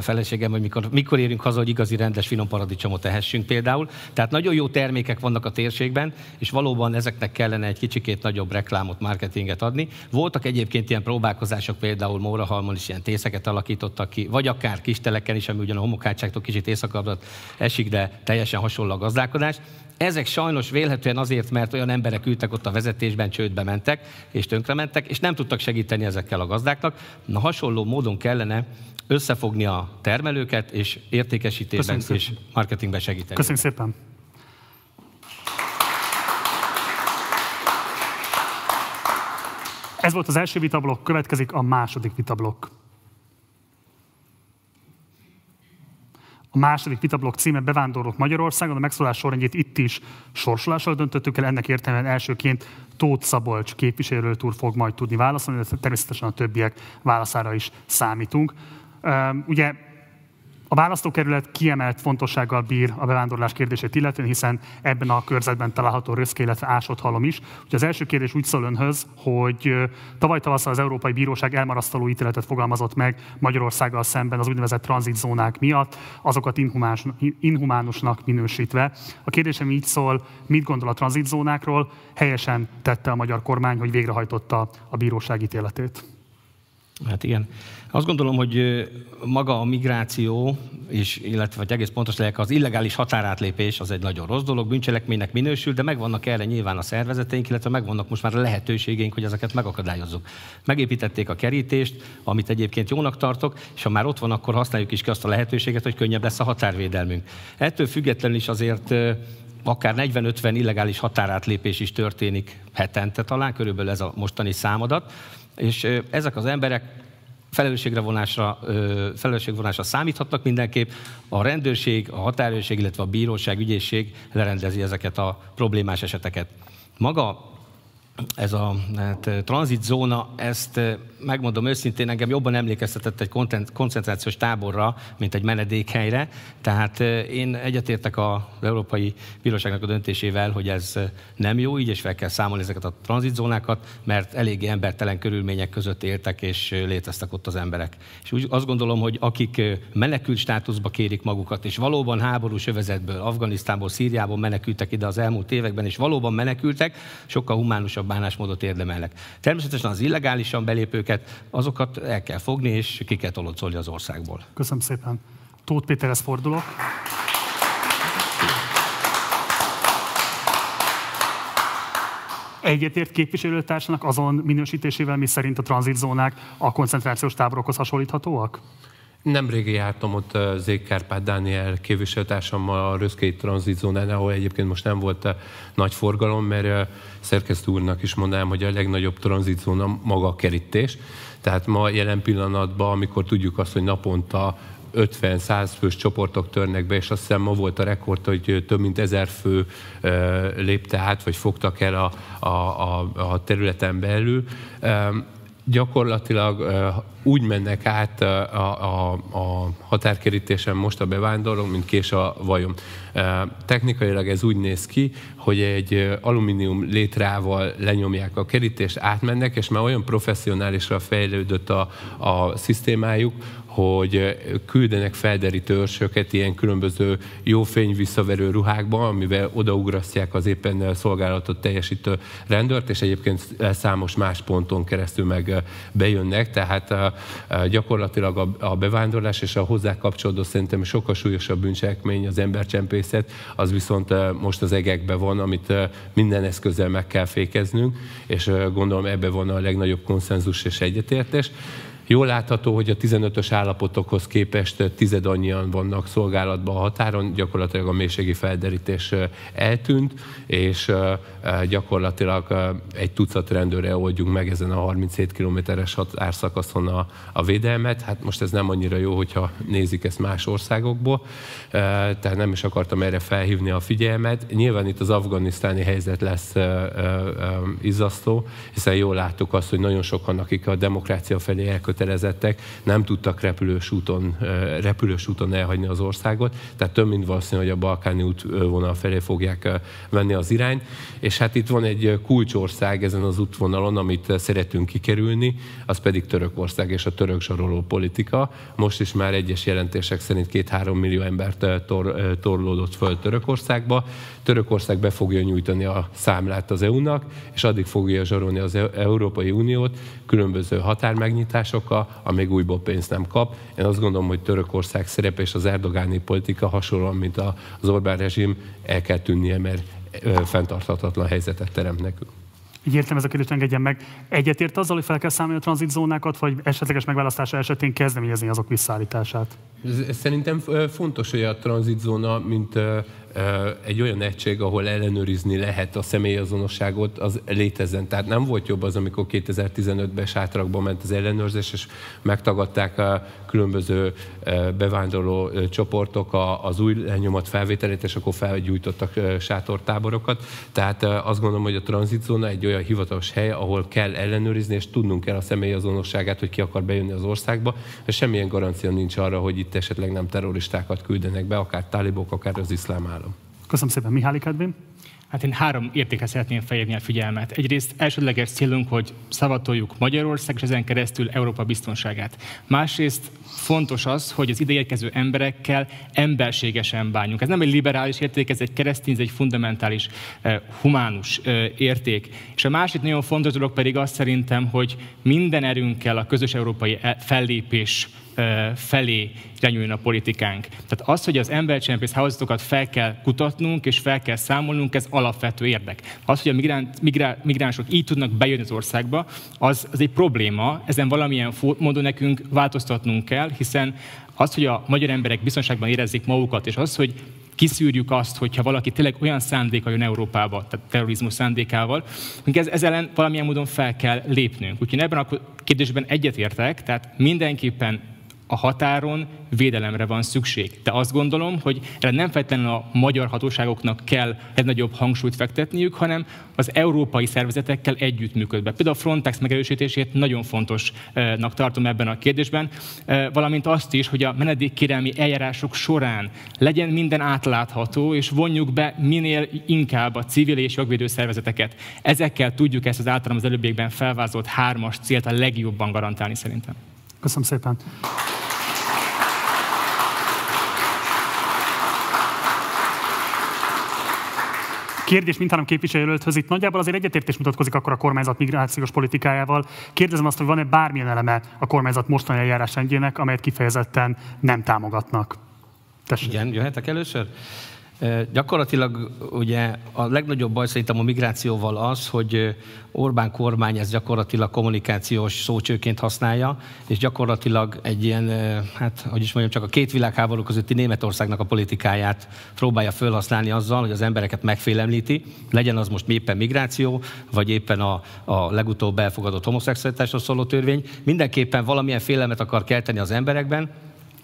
feleségem, hogy mikor, mikor érünk haza, hogy igazi rendes finom paradicsomot ehessünk például. Tehát nagyon jó termékek vannak a térségben, és valóban ezeknek kellene egy kicsikét nagyobb reklámot, marketinget adni. Voltak egyébként ilyen próbálkozások, például Mórahalmon is ilyen tészeket alakítottak ki, vagy akár kis teleken is, ami ugyan a homokátságtól kicsit északabbra esik, de teljesen hasonló a gazdálkodás. Ezek sajnos vélhetően azért, mert olyan emberek ültek ott a vezetésben, csődbe mentek, és tönkrementek, és nem tudtak segíteni ezekkel a gazdáknak. Na hasonló módon kellene összefogni a termelőket, és értékesítésben és marketingben segíteni. Köszönjük szépen! Ez volt az első vitablok, következik a második vitablok. A második vitablok címe Bevándorlók Magyarországon, a megszólás sorrendjét itt is sorsolással döntöttük el, ennek értelmében elsőként Tóth Szabolcs képviselőt úr fog majd tudni válaszolni, de természetesen a többiek válaszára is számítunk. Ugye A választókerület kiemelt fontossággal bír a bevándorlás kérdését illetően, hiszen ebben a körzetben található Röszke, illetve Ásott halom is. Úgyhogy az első kérdés úgy szól önhöz, hogy tavaly tavasszal az Európai Bíróság elmarasztaló ítéletet fogalmazott meg Magyarországgal szemben az úgynevezett tranzitzónák miatt, azokat inhumánusnak minősítve. A kérdésem így szól, mit gondol a tranzitzónákról? Helyesen tette a magyar kormány, hogy végrehajtotta a bíróság ítéletét. Hát igen. Azt gondolom, hogy maga a migráció, és, illetve vagy egész pontos legyek, az illegális határátlépés az egy nagyon rossz dolog, bűncselekménynek minősül, de megvannak erre nyilván a szervezeteink, illetve megvannak most már a lehetőségeink, hogy ezeket megakadályozzuk. Megépítették a kerítést, amit egyébként jónak tartok, és ha már ott van, akkor használjuk is ki azt a lehetőséget, hogy könnyebb lesz a határvédelmünk. Ettől függetlenül is azért akár 40-50 illegális határátlépés is történik hetente talán, körülbelül ez a mostani számadat, és ezek az emberek felelősségre vonásra, felelősségvonásra számíthatnak mindenképp. A rendőrség, a határőrség, illetve a bíróság, ügyészség lerendezi ezeket a problémás eseteket. Maga ez a hát, tranzitzóna, ezt megmondom őszintén, engem jobban emlékeztetett egy koncentrációs táborra, mint egy menedékhelyre. Tehát én egyetértek az Európai Bíróságnak a döntésével, hogy ez nem jó, így és fel kell számolni ezeket a tranzitzónákat, mert eléggé embertelen körülmények között éltek, és léteztek ott az emberek. És úgy azt gondolom, hogy akik menekült státuszba kérik magukat, és valóban háborús övezetből, Afganisztánból, Szíriából menekültek ide az elmúlt években, és valóban menekültek, sokkal humánusabb bánásmódot érdemelnek. Természetesen az illegálisan belépőket, azokat el kell fogni, és ki kell tolocolni az országból. Köszönöm szépen. Tóth Péterhez fordulok. Egyetért képviselőtársnak azon minősítésével, mi szerint a tranzitzónák a koncentrációs táborokhoz hasonlíthatóak? Nemrég jártam ott Zékkárpát Dániel képviselőtársammal a Röszkei tranzitzónán, ahol egyébként most nem volt nagy forgalom, mert szerkesztő úrnak is mondanám, hogy a legnagyobb tranzitzóna maga a kerítés. Tehát ma jelen pillanatban, amikor tudjuk azt, hogy naponta 50-100 fős csoportok törnek be, és azt hiszem ma volt a rekord, hogy több mint ezer fő lépte át, vagy fogtak el a, a, a, a területen belül gyakorlatilag úgy mennek át a, a, a határkerítésen most a bevándorlók, mint kés a vajom. Technikailag ez úgy néz ki, hogy egy alumínium létrával lenyomják a kerítést, átmennek, és már olyan professzionálisra fejlődött a, a szisztémájuk, hogy küldenek felderítő őrsöket ilyen különböző jó fény visszaverő ruhákban, amivel odaugrasztják az éppen szolgálatot teljesítő rendőrt, és egyébként számos más ponton keresztül meg bejönnek, tehát gyakorlatilag a bevándorlás és a hozzá kapcsolódó szerintem sokkal súlyosabb bűncselekmény az embercsempészet, az viszont most az egekben van, amit minden eszközzel meg kell fékeznünk, és gondolom ebbe van a legnagyobb konszenzus és egyetértés. Jól látható, hogy a 15-ös állapotokhoz képest tized annyian vannak szolgálatban a határon, gyakorlatilag a mélységi felderítés eltűnt, és gyakorlatilag egy tucat rendőre oldjunk meg ezen a 37 kilométeres határszakaszon a, a védelmet. Hát most ez nem annyira jó, hogyha nézik ezt más országokból, tehát nem is akartam erre felhívni a figyelmet. Nyilván itt az afganisztáni helyzet lesz izzasztó, hiszen jól láttuk azt, hogy nagyon sokan, akik a demokrácia felé elkötelezettek, elkötelezettek, nem tudtak repülős úton, repülős úton elhagyni az országot, tehát több mint valószínű, hogy a balkáni útvonal felé fogják venni az irányt, és hát itt van egy kulcsország ezen az útvonalon, amit szeretünk kikerülni, az pedig Törökország és a török zsaroló politika. Most is már egyes jelentések szerint két-három millió embert tor, torlódott föl Törökországba. Törökország be fogja nyújtani a számlát az EU-nak, és addig fogja zsarolni az e-, Európai Uniót különböző határmegnyitásokkal, amíg újból pénzt nem kap. Én azt gondolom, hogy Törökország szerepe és az erdogáni politika hasonlóan, mint az Orbán rezsim, el kell tűnnie, mert fenntarthatatlan helyzetet teremt nekünk. Így értem ez a kérdést, engedjen meg. Egyetért azzal, hogy fel kell számolni a tranzitzónákat, vagy esetleges megválasztása esetén kezdeményezni azok visszaállítását? Szerintem fontos, hogy a tranzitzóna, mint egy olyan egység, ahol ellenőrizni lehet a személyazonosságot, az létezzen. Tehát nem volt jobb az, amikor 2015-ben sátrakba ment az ellenőrzés, és megtagadták a különböző bevándorló csoportok az új lenyomat felvételét, és akkor felgyújtottak sátortáborokat. Tehát azt gondolom, hogy a tranzitzóna egy olyan hivatalos hely, ahol kell ellenőrizni, és tudnunk kell a személyazonosságát, hogy ki akar bejönni az országba, és semmilyen garancia nincs arra, hogy itt esetleg nem terroristákat küldenek be, akár talibok, akár az iszlám állam. Köszönöm szépen, Mihály Kedvin. Hát én három értékre szeretném felhívni a figyelmet. Egyrészt elsődleges célunk, hogy szavatoljuk Magyarország és ezen keresztül Európa biztonságát. Másrészt fontos az, hogy az ideérkező emberekkel emberségesen bánjunk. Ez nem egy liberális érték, ez egy keresztény, ez egy fundamentális, eh, humánus eh, érték. És a másik nagyon fontos dolog pedig az szerintem, hogy minden erőnkkel a közös európai e- fellépés felé irányuljon a politikánk. Tehát az, hogy az embercsempész hálózatokat fel kell kutatnunk és fel kell számolnunk, ez alapvető érdek. Az, hogy a migráns, migrá, migránsok így tudnak bejönni az országba, az, az egy probléma, ezen valamilyen módon nekünk változtatnunk kell, hiszen az, hogy a magyar emberek biztonságban érezzék magukat, és az, hogy kiszűrjük azt, hogyha valaki tényleg olyan szándéka jön Európába, tehát terrorizmus szándékával, ez, ezzel ellen valamilyen módon fel kell lépnünk. Úgyhogy ebben a kérdésben egyetértek, tehát mindenképpen a határon védelemre van szükség. De azt gondolom, hogy erre nem feltétlenül a magyar hatóságoknak kell egy nagyobb hangsúlyt fektetniük, hanem az európai szervezetekkel együttműködve. Például a Frontex megerősítését nagyon fontosnak tartom ebben a kérdésben, valamint azt is, hogy a menedékkérelmi eljárások során legyen minden átlátható, és vonjuk be minél inkább a civil és jogvédő szervezeteket. Ezekkel tudjuk ezt az általam az előbbiekben felvázolt hármas célt a legjobban garantálni szerintem. Köszönöm szépen. Kérdés mindhárom képviselőjelölthöz itt nagyjából azért egyetértés mutatkozik akkor a kormányzat migrációs politikájával. Kérdezem azt, hogy van-e bármilyen eleme a kormányzat mostani eljárásrendjének, amelyet kifejezetten nem támogatnak? Tessék. Igen, jöhetek először? Gyakorlatilag ugye a legnagyobb baj szerintem a migrációval az, hogy Orbán kormány ezt gyakorlatilag kommunikációs szócsőként használja, és gyakorlatilag egy ilyen, hát hogy is mondjam, csak a két világháború közötti Németországnak a politikáját próbálja felhasználni azzal, hogy az embereket megfélemlíti, legyen az most éppen migráció, vagy éppen a, a legutóbb elfogadott homoszexualitásról szóló törvény. Mindenképpen valamilyen félelmet akar kelteni az emberekben,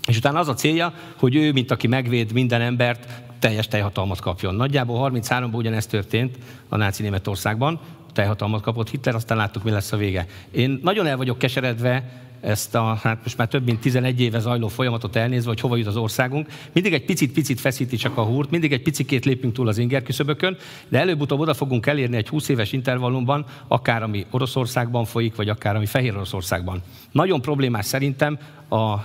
és utána az a célja, hogy ő, mint aki megvéd minden embert, teljes teljhatalmat kapjon. Nagyjából 33-ban ugyanezt történt a náci Németországban, teljhatalmat kapott Hitler, aztán láttuk, mi lesz a vége. Én nagyon el vagyok keseredve ezt a, hát most már több mint 11 éve zajló folyamatot elnézve, hogy hova jut az országunk. Mindig egy picit-picit feszíti csak a húrt, mindig egy picikét lépünk túl az inger küszöbökön, de előbb-utóbb oda fogunk elérni egy 20 éves intervallumban, akár ami Oroszországban folyik, vagy akár ami Fehér Oroszországban. Nagyon problémás szerintem a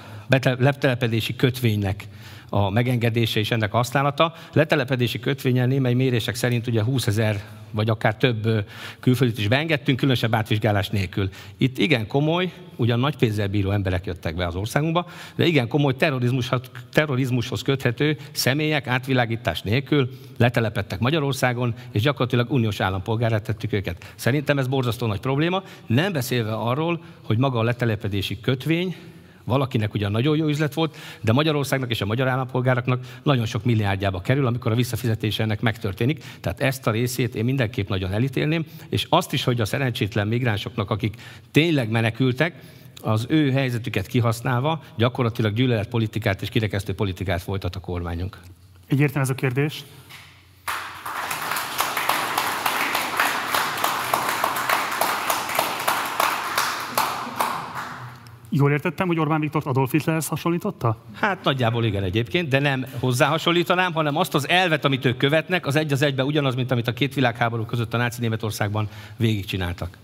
letelepedési kötvénynek a megengedése és ennek a használata. Letelepedési kötvényen némely mérések szerint ugye 20 ezer vagy akár több külföldit is beengedtünk, különösebb átvizsgálás nélkül. Itt igen komoly, ugyan nagy pénzzel bíró emberek jöttek be az országunkba, de igen komoly terrorizmus, terrorizmushoz köthető személyek átvilágítás nélkül letelepettek Magyarországon, és gyakorlatilag uniós állampolgárát tettük őket. Szerintem ez borzasztó nagy probléma, nem beszélve arról, hogy maga a letelepedési kötvény Valakinek ugyan nagyon jó üzlet volt, de Magyarországnak és a magyar állampolgáraknak nagyon sok milliárdjába kerül, amikor a visszafizetése ennek megtörténik. Tehát ezt a részét én mindenképp nagyon elítélném, és azt is, hogy a szerencsétlen migránsoknak, akik tényleg menekültek, az ő helyzetüket kihasználva gyakorlatilag gyűlöletpolitikát és kirekesztő politikát folytat a kormányunk. Egyértelmű ez a kérdés. Jól értettem, hogy Orbán Viktort Adolf Hitlerhez hasonlította? Hát nagyjából igen egyébként, de nem hozzá hasonlítanám, hanem azt az elvet, amit ők követnek, az egy az egybe ugyanaz, mint amit a két világháború között a náci Németországban végigcsináltak.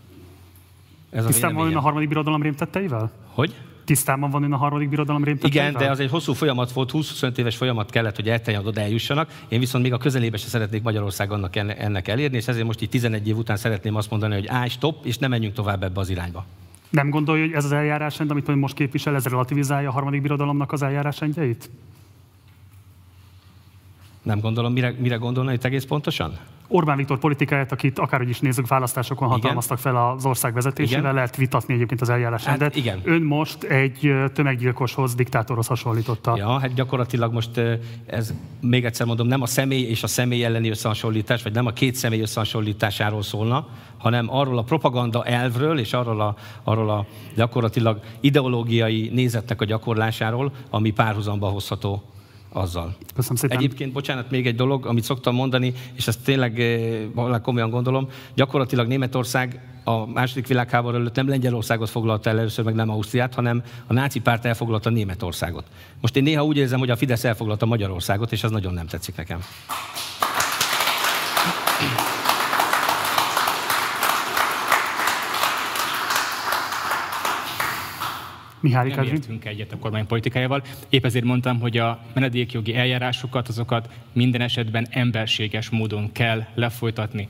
Ez Tisztán van a harmadik birodalom rémtetteivel? Hogy? Tisztában van ön a harmadik birodalom rémtetteivel? Igen, de az egy hosszú folyamat volt, 20-25 éves folyamat kellett, hogy elteljen oda eljussanak. Én viszont még a közelébe se szeretnék Magyarország annak ennek elérni, és ezért most így 11 év után szeretném azt mondani, hogy állj, stop, és nem menjünk tovább ebbe az irányba. Nem gondolja, hogy ez az eljárásrend, amit most képvisel, ez relativizálja a harmadik birodalomnak az eljárásrendjeit? Nem gondolom, mire, mire gondolna itt egész pontosan? Orbán Viktor politikáját, akit akárhogy is nézzük, választásokon igen. hatalmaztak fel az ország vezetésével, igen. lehet vitatni egyébként az eljárás hát, rendet. Igen. Ön most egy tömeggyilkoshoz, diktátorhoz hasonlította. Ja, hát gyakorlatilag most ez, még egyszer mondom, nem a személy és a személy elleni összehasonlítás, vagy nem a két személy összehasonlításáról szólna, hanem arról a propaganda elvről és arról a, arról a gyakorlatilag ideológiai nézetnek a gyakorlásáról, ami párhuzamba hozható azzal. Köszönöm szépen. Egyébként, bocsánat, még egy dolog, amit szoktam mondani, és ezt tényleg valami komolyan gondolom, gyakorlatilag Németország a második világháború előtt nem Lengyelországot foglalta el először, meg nem Ausztriát, hanem a náci párt elfoglalta Németországot. Most én néha úgy érzem, hogy a Fidesz elfoglalta Magyarországot, és ez nagyon nem tetszik nekem. Mihály nem értünk egyet a kormány politikájával. Épp ezért mondtam, hogy a menedékjogi eljárásokat, azokat minden esetben emberséges módon kell lefolytatni.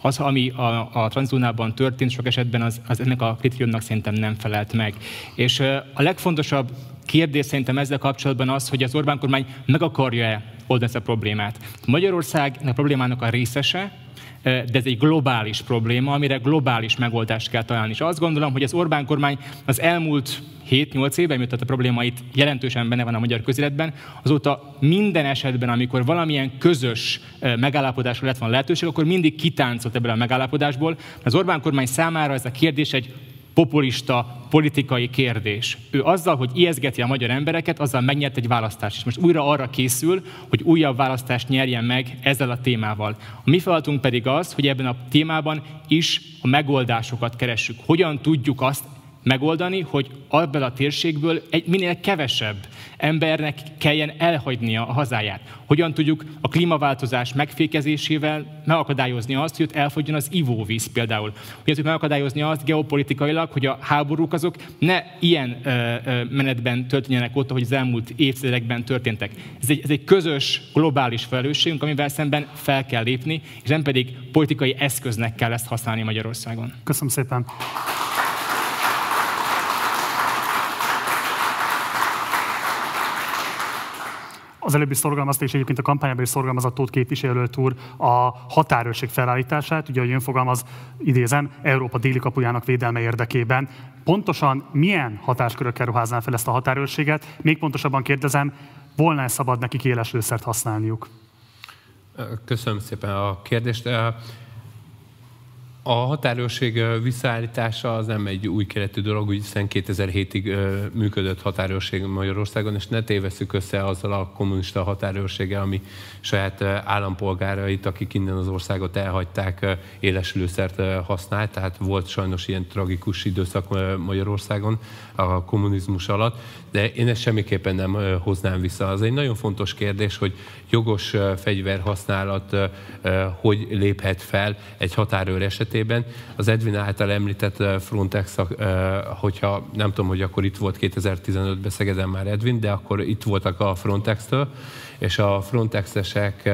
Az, ami a, a transzónában történt, sok esetben az, az ennek a kritériumnak szerintem nem felelt meg. És a legfontosabb kérdés szerintem ezzel kapcsolatban az, hogy az Orbán kormány meg akarja-e oldani ezt a problémát. Magyarország a problémának a részese, de ez egy globális probléma, amire globális megoldást kell találni. És azt gondolom, hogy az Orbán kormány az elmúlt 7-8 évben, miután a problémait jelentősen benne van a magyar közéletben, azóta minden esetben, amikor valamilyen közös megállapodásra lett van lehetőség, akkor mindig kitáncolt ebből a megállapodásból. Az Orbán kormány számára ez a kérdés egy populista politikai kérdés. Ő azzal, hogy ijeszgeti a magyar embereket, azzal megnyert egy választást. És most újra arra készül, hogy újabb választást nyerjen meg ezzel a témával. A mi feladatunk pedig az, hogy ebben a témában is a megoldásokat keressük. Hogyan tudjuk azt megoldani, hogy abból a térségből egy minél kevesebb embernek kelljen elhagynia a hazáját. Hogyan tudjuk a klímaváltozás megfékezésével megakadályozni azt, hogy elfogyjon az ivóvíz például. Hogyan tudjuk megakadályozni azt geopolitikailag, hogy a háborúk azok ne ilyen ö, ö, menetben történjenek ott, ahogy az elmúlt évtizedekben történtek. Ez egy, ez egy közös, globális felelősségünk, amivel szemben fel kell lépni, és nem pedig politikai eszköznek kell ezt használni Magyarországon. Köszönöm szépen. Az előbbi szorgalmazta, és egyébként a kampányában is szorgalmazott Tóth képviselőt úr a határőrség felállítását, ugye a jön fogalmaz, idézem, Európa déli kapujának védelme érdekében. Pontosan milyen hatáskörökkel ruházná fel ezt a határőrséget? Még pontosabban kérdezem, volna-e szabad nekik éles lőszert használniuk? Köszönöm szépen a kérdést. A határőrség visszaállítása az nem egy új keletű dolog, hiszen 2007-ig működött határőrség Magyarországon, és ne tévesszük össze azzal a kommunista határőrséggel, ami saját állampolgárait, akik innen az országot elhagyták, élesülőszert használt, tehát volt sajnos ilyen tragikus időszak Magyarországon a kommunizmus alatt, de én ezt semmiképpen nem hoznám vissza. Az egy nagyon fontos kérdés, hogy jogos fegyverhasználat hogy léphet fel egy határőr esetében. Az Edwin által említett Frontex, hogyha nem tudom, hogy akkor itt volt 2015-ben Szegeden már Edwin, de akkor itt voltak a Frontex-től, és a Frontexesek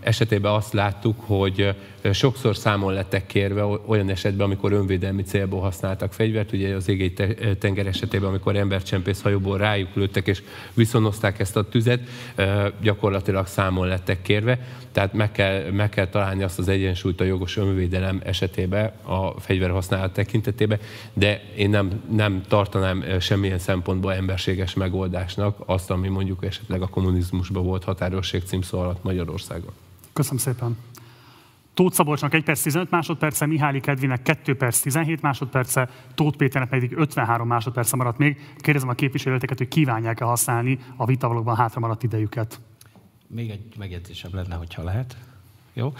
esetében azt láttuk, hogy sokszor számon lettek kérve olyan esetben, amikor önvédelmi célból használtak fegyvert, ugye az égei tenger esetében, amikor embercsempész hajóból rájuk lőttek és viszonozták ezt a tüzet, gyakorlatilag számon lettek kérve. Tehát meg kell, meg kell találni azt az egyensúlyt a jogos önvédelem esetében a fegyverhasználat tekintetében, de én nem, nem tartanám semmilyen szempontból emberséges megoldásnak azt, ami mondjuk esetleg a kommunizmusban volt határőrség címszó alatt Magyarországon. Köszönöm szépen. Tóth Szabolcsnak 1 perc 15 másodperce, Mihály Kedvinek 2 perc 17 másodperce, Tóth Péternek pedig 53 másodperce maradt még. Kérdezem a képviselőteket, hogy kívánják-e használni a vitavalókban hátra maradt idejüket. Még egy megjegyzésem lenne, hogyha lehet. Jó?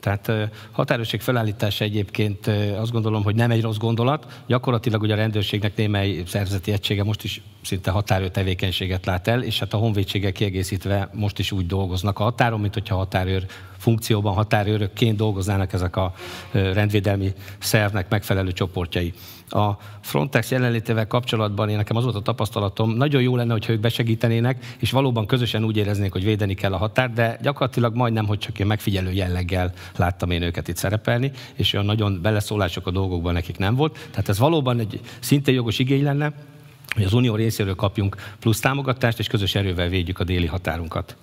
Tehát határőrség felállítása egyébként azt gondolom, hogy nem egy rossz gondolat. Gyakorlatilag ugye a rendőrségnek némely szervezeti egysége most is szinte határőr tevékenységet lát el, és hát a honvédséggel kiegészítve most is úgy dolgoznak a határon, mint hogyha határőr funkcióban határőrökként dolgoznának ezek a rendvédelmi szervnek megfelelő csoportjai. A Frontex jelenlétével kapcsolatban én nekem az volt a tapasztalatom, nagyon jó lenne, hogyha ők besegítenének, és valóban közösen úgy éreznék, hogy védeni kell a határ, de gyakorlatilag majdnem, hogy csak ilyen megfigyelő jelleggel láttam én őket itt szerepelni, és olyan nagyon beleszólások a dolgokban nekik nem volt. Tehát ez valóban egy szintén jogos igény lenne, hogy az Unió részéről kapjunk plusz támogatást, és közös erővel védjük a déli határunkat.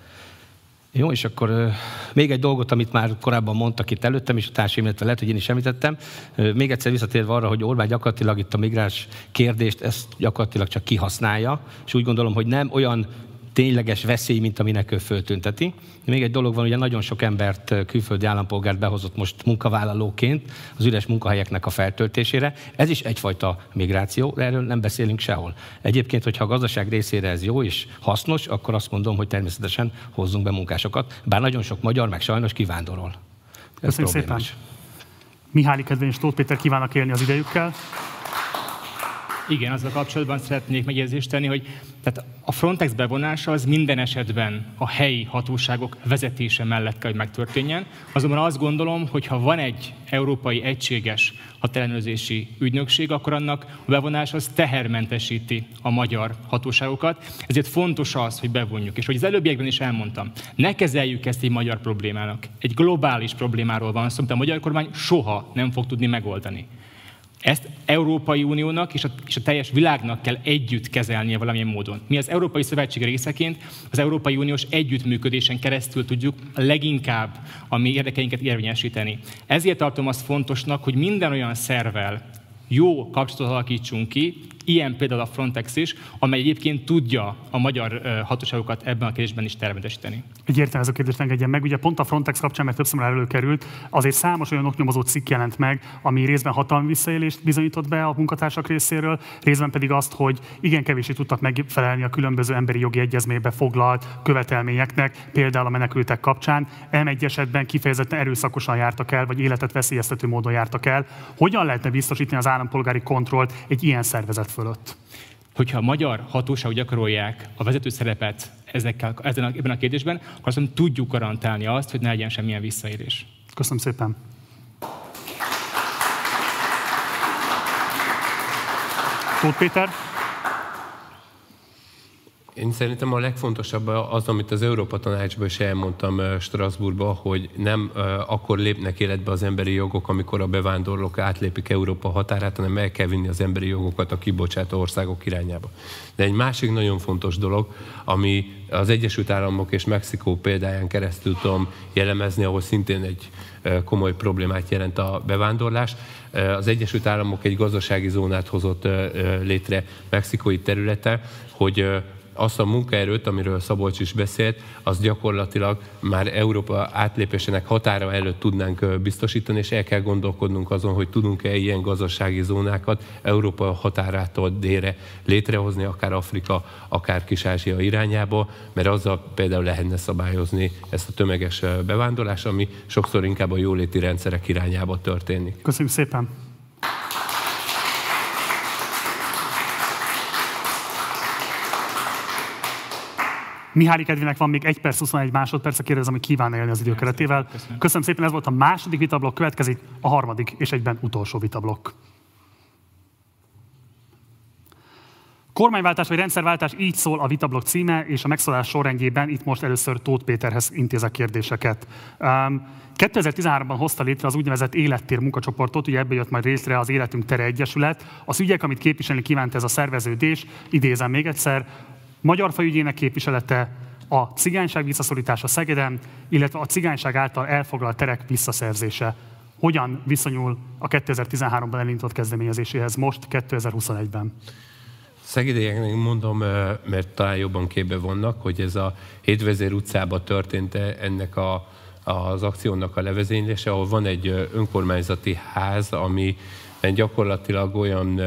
Jó, és akkor még egy dolgot, amit már korábban mondtak itt előttem, és a társaim, illetve lehet, hogy én is említettem. Még egyszer visszatérve arra, hogy Orbán gyakorlatilag itt a migráns kérdést, ezt gyakorlatilag csak kihasználja, és úgy gondolom, hogy nem olyan tényleges veszély, mint aminek ő föltünteti. Még egy dolog van, ugye nagyon sok embert, külföldi állampolgárt behozott most munkavállalóként az üres munkahelyeknek a feltöltésére. Ez is egyfajta migráció, de erről nem beszélünk sehol. Egyébként, hogyha a gazdaság részére ez jó és hasznos, akkor azt mondom, hogy természetesen hozzunk be munkásokat, bár nagyon sok magyar meg sajnos kivándorol. Ez Köszönjük problémás. szépen. Mihály Kedvény és Tóth Péter kívánnak élni az idejükkel. Igen, azzal kapcsolatban szeretnék megjegyzést tenni, hogy tehát a Frontex bevonása az minden esetben a helyi hatóságok vezetése mellett kell, hogy megtörténjen. Azonban azt gondolom, hogy ha van egy európai egységes határellenőrzési ügynökség, akkor annak a bevonás az tehermentesíti a magyar hatóságokat. Ezért fontos az, hogy bevonjuk. És hogy az előbbiekben is elmondtam, ne kezeljük ezt egy magyar problémának. Egy globális problémáról van szó, amit a magyar kormány soha nem fog tudni megoldani. Ezt Európai Uniónak és a, és a teljes világnak kell együtt kezelnie valamilyen módon. Mi az Európai Szövetség részeként az Európai Uniós együttműködésen keresztül tudjuk leginkább a mi érdekeinket érvényesíteni. Ezért tartom azt fontosnak, hogy minden olyan szervel jó kapcsolatot alakítsunk ki, ilyen például a Frontex is, amely egyébként tudja a magyar hatóságokat ebben a kérdésben is termetesíteni. Egy értelmező kérdést engedjen meg. Ugye pont a Frontex kapcsán, mert többször előkerült, azért számos olyan oknyomozó cikk jelent meg, ami részben hatalmi visszaélést bizonyított be a munkatársak részéről, részben pedig azt, hogy igen kevésé tudtak megfelelni a különböző emberi jogi egyezménybe foglalt követelményeknek, például a menekültek kapcsán. M1 esetben kifejezetten erőszakosan jártak el, vagy életet veszélyeztető módon jártak el. Hogyan lehetne biztosítani az állampolgári kontrollt egy ilyen szervezet fölött? Hogyha a magyar hatóságok gyakorolják a vezető szerepet ezekkel, ezen a, ebben a kérdésben, akkor azt mondom, tudjuk garantálni azt, hogy ne legyen semmilyen visszaérés. Köszönöm szépen. Tóth Péter? Én szerintem a legfontosabb az, amit az Európa Tanácsban is elmondtam Strasbourgba, hogy nem akkor lépnek életbe az emberi jogok, amikor a bevándorlók átlépik Európa határát, hanem el kell vinni az emberi jogokat a kibocsátó országok irányába. De egy másik nagyon fontos dolog, ami az Egyesült Államok és Mexikó példáján keresztül tudom jellemezni, ahol szintén egy komoly problémát jelent a bevándorlás. Az Egyesült Államok egy gazdasági zónát hozott létre mexikói területe, hogy azt a munkaerőt, amiről Szabolcs is beszélt, az gyakorlatilag már Európa átlépésének határa előtt tudnánk biztosítani, és el kell gondolkodnunk azon, hogy tudunk-e ilyen gazdasági zónákat Európa határától délre létrehozni, akár Afrika, akár Kis-Ázsia irányába, mert azzal például lehetne szabályozni ezt a tömeges bevándorlást, ami sokszor inkább a jóléti rendszerek irányába történik. Köszönjük szépen! Mihály Kedvinek van még 1 perc 21 másodperc, kérdezem, hogy kíván élni az időkeretével. Köszönöm. Köszönöm szépen, ez volt a második vitablok, következik a harmadik és egyben utolsó vitablok. Kormányváltás vagy rendszerváltás, így szól a vitablok címe, és a megszólás sorrendjében itt most először Tóth Péterhez intézek kérdéseket. Um, 2013-ban hozta létre az úgynevezett élettér munkacsoportot, ugye ebből jött majd részre az Életünk Tere Egyesület. Az ügyek, amit képviselni kívánt ez a szerveződés, idézem még egyszer, Magyar fajügyének képviselete, a cigányság visszaszorítása Szegeden, illetve a cigányság által elfoglalt terek visszaszerzése. Hogyan viszonyul a 2013-ban elindított kezdeményezéséhez most, 2021-ben? Szegedieknek mondom, mert talán jobban képbe vannak, hogy ez a Hétvezér utcában történt ennek a, az akciónak a levezénylése, ahol van egy önkormányzati ház, ami gyakorlatilag olyan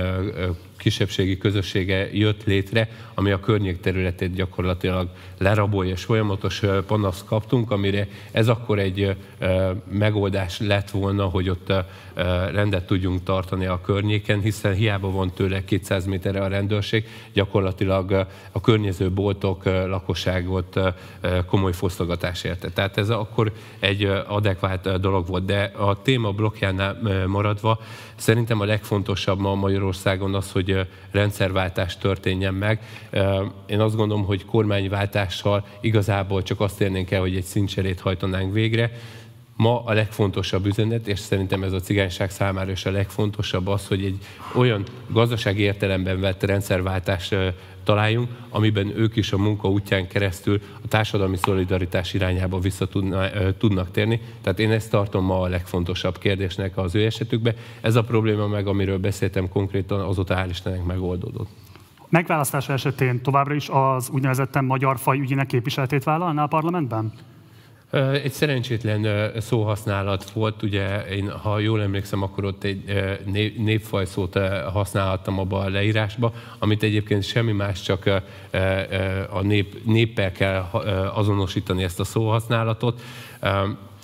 kisebbségi közössége jött létre, ami a környék területét gyakorlatilag lerabolja, és folyamatos panaszt kaptunk, amire ez akkor egy megoldás lett volna, hogy ott rendet tudjunk tartani a környéken, hiszen hiába van tőle 200 méterre a rendőrség, gyakorlatilag a környező boltok lakosságot komoly fosztogatás érte. Tehát ez akkor egy adekvát dolog volt, de a téma blokkjánál maradva szerintem a legfontosabb ma Magyarországon az, hogy rendszerváltás történjen meg. Én azt gondolom, hogy kormányváltással igazából csak azt érnénk el, hogy egy szintcserét hajtanánk végre, ma a legfontosabb üzenet, és szerintem ez a cigányság számára is a legfontosabb az, hogy egy olyan gazdasági értelemben vett rendszerváltást találjunk, amiben ők is a munka útján keresztül a társadalmi szolidaritás irányába vissza tudna, tudnak térni. Tehát én ezt tartom ma a legfontosabb kérdésnek az ő esetükben. Ez a probléma meg, amiről beszéltem konkrétan, azóta hál' Istennek megoldódott. Megválasztása esetén továbbra is az úgynevezetten magyar faj ügyének képviseletét vállalná a parlamentben? Egy szerencsétlen szóhasználat volt, ugye én, ha jól emlékszem, akkor ott egy népfaj szót használhattam abba a leírásba, amit egyébként semmi más, csak a nép, néppel kell azonosítani ezt a szóhasználatot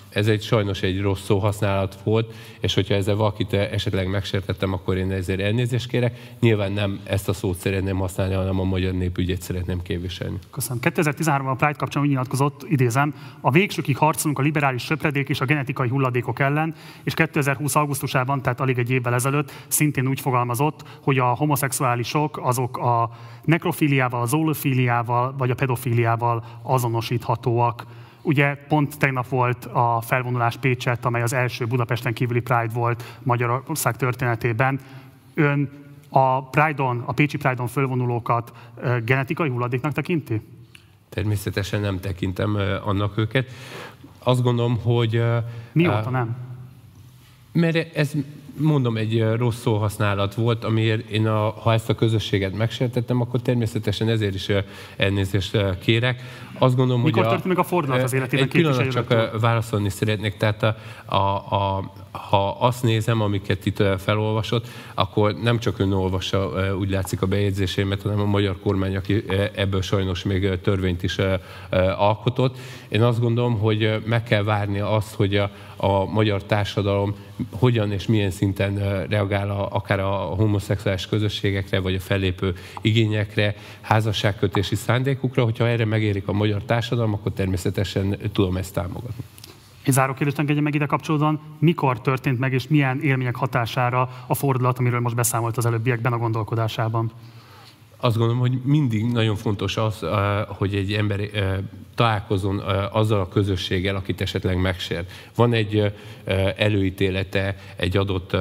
ez egy sajnos egy rossz szóhasználat volt, és hogyha ezzel valakit esetleg megsértettem, akkor én ezért elnézést kérek. Nyilván nem ezt a szót szeretném használni, hanem a magyar népügyet szeretném képviselni. Köszönöm. 2013-ban a Pride kapcsán úgy nyilatkozott, idézem, a végsőkig harcolunk a liberális söpredék és a genetikai hulladékok ellen, és 2020. augusztusában, tehát alig egy évvel ezelőtt szintén úgy fogalmazott, hogy a homoszexuálisok azok a nekrofíliával, a zoolofíliával vagy a pedofíliával azonosíthatóak. Ugye pont tegnap volt a felvonulás Pécset, amely az első Budapesten kívüli Pride volt Magyarország történetében. Ön a Pride-on, a Pécsi Pride-on fölvonulókat genetikai hulladéknak tekinti? Természetesen nem tekintem annak őket. Azt gondolom, hogy... Mióta nem? Mert ez mondom, egy rossz szóhasználat volt, amiért én, a, ha ezt a közösséget megsértettem, akkor természetesen ezért is elnézést kérek. Azt gondolom, Mikor hogy történt meg a fordulat az életében? Egy pillanat csak válaszolni szeretnék. Tehát a, a, a, ha azt nézem, amiket itt felolvasott, akkor nem csak ön olvassa, úgy látszik a bejegyzésémet, hanem a magyar kormány, aki ebből sajnos még törvényt is alkotott. Én azt gondolom, hogy meg kell várni azt, hogy a, a magyar társadalom hogyan és milyen szinten reagál a, akár a homoszexuális közösségekre, vagy a fellépő igényekre, házasságkötési szándékukra, hogyha erre megérik a magyar társadalom, akkor természetesen tudom ezt támogatni. Egy záró kérdést engedje meg ide kapcsolódóan, mikor történt meg és milyen élmények hatására a fordulat, amiről most beszámolt az előbbiekben a gondolkodásában? Azt gondolom, hogy mindig nagyon fontos az, hogy egy ember találkozon azzal a közösséggel, akit esetleg megsér. Van egy előítélete egy adott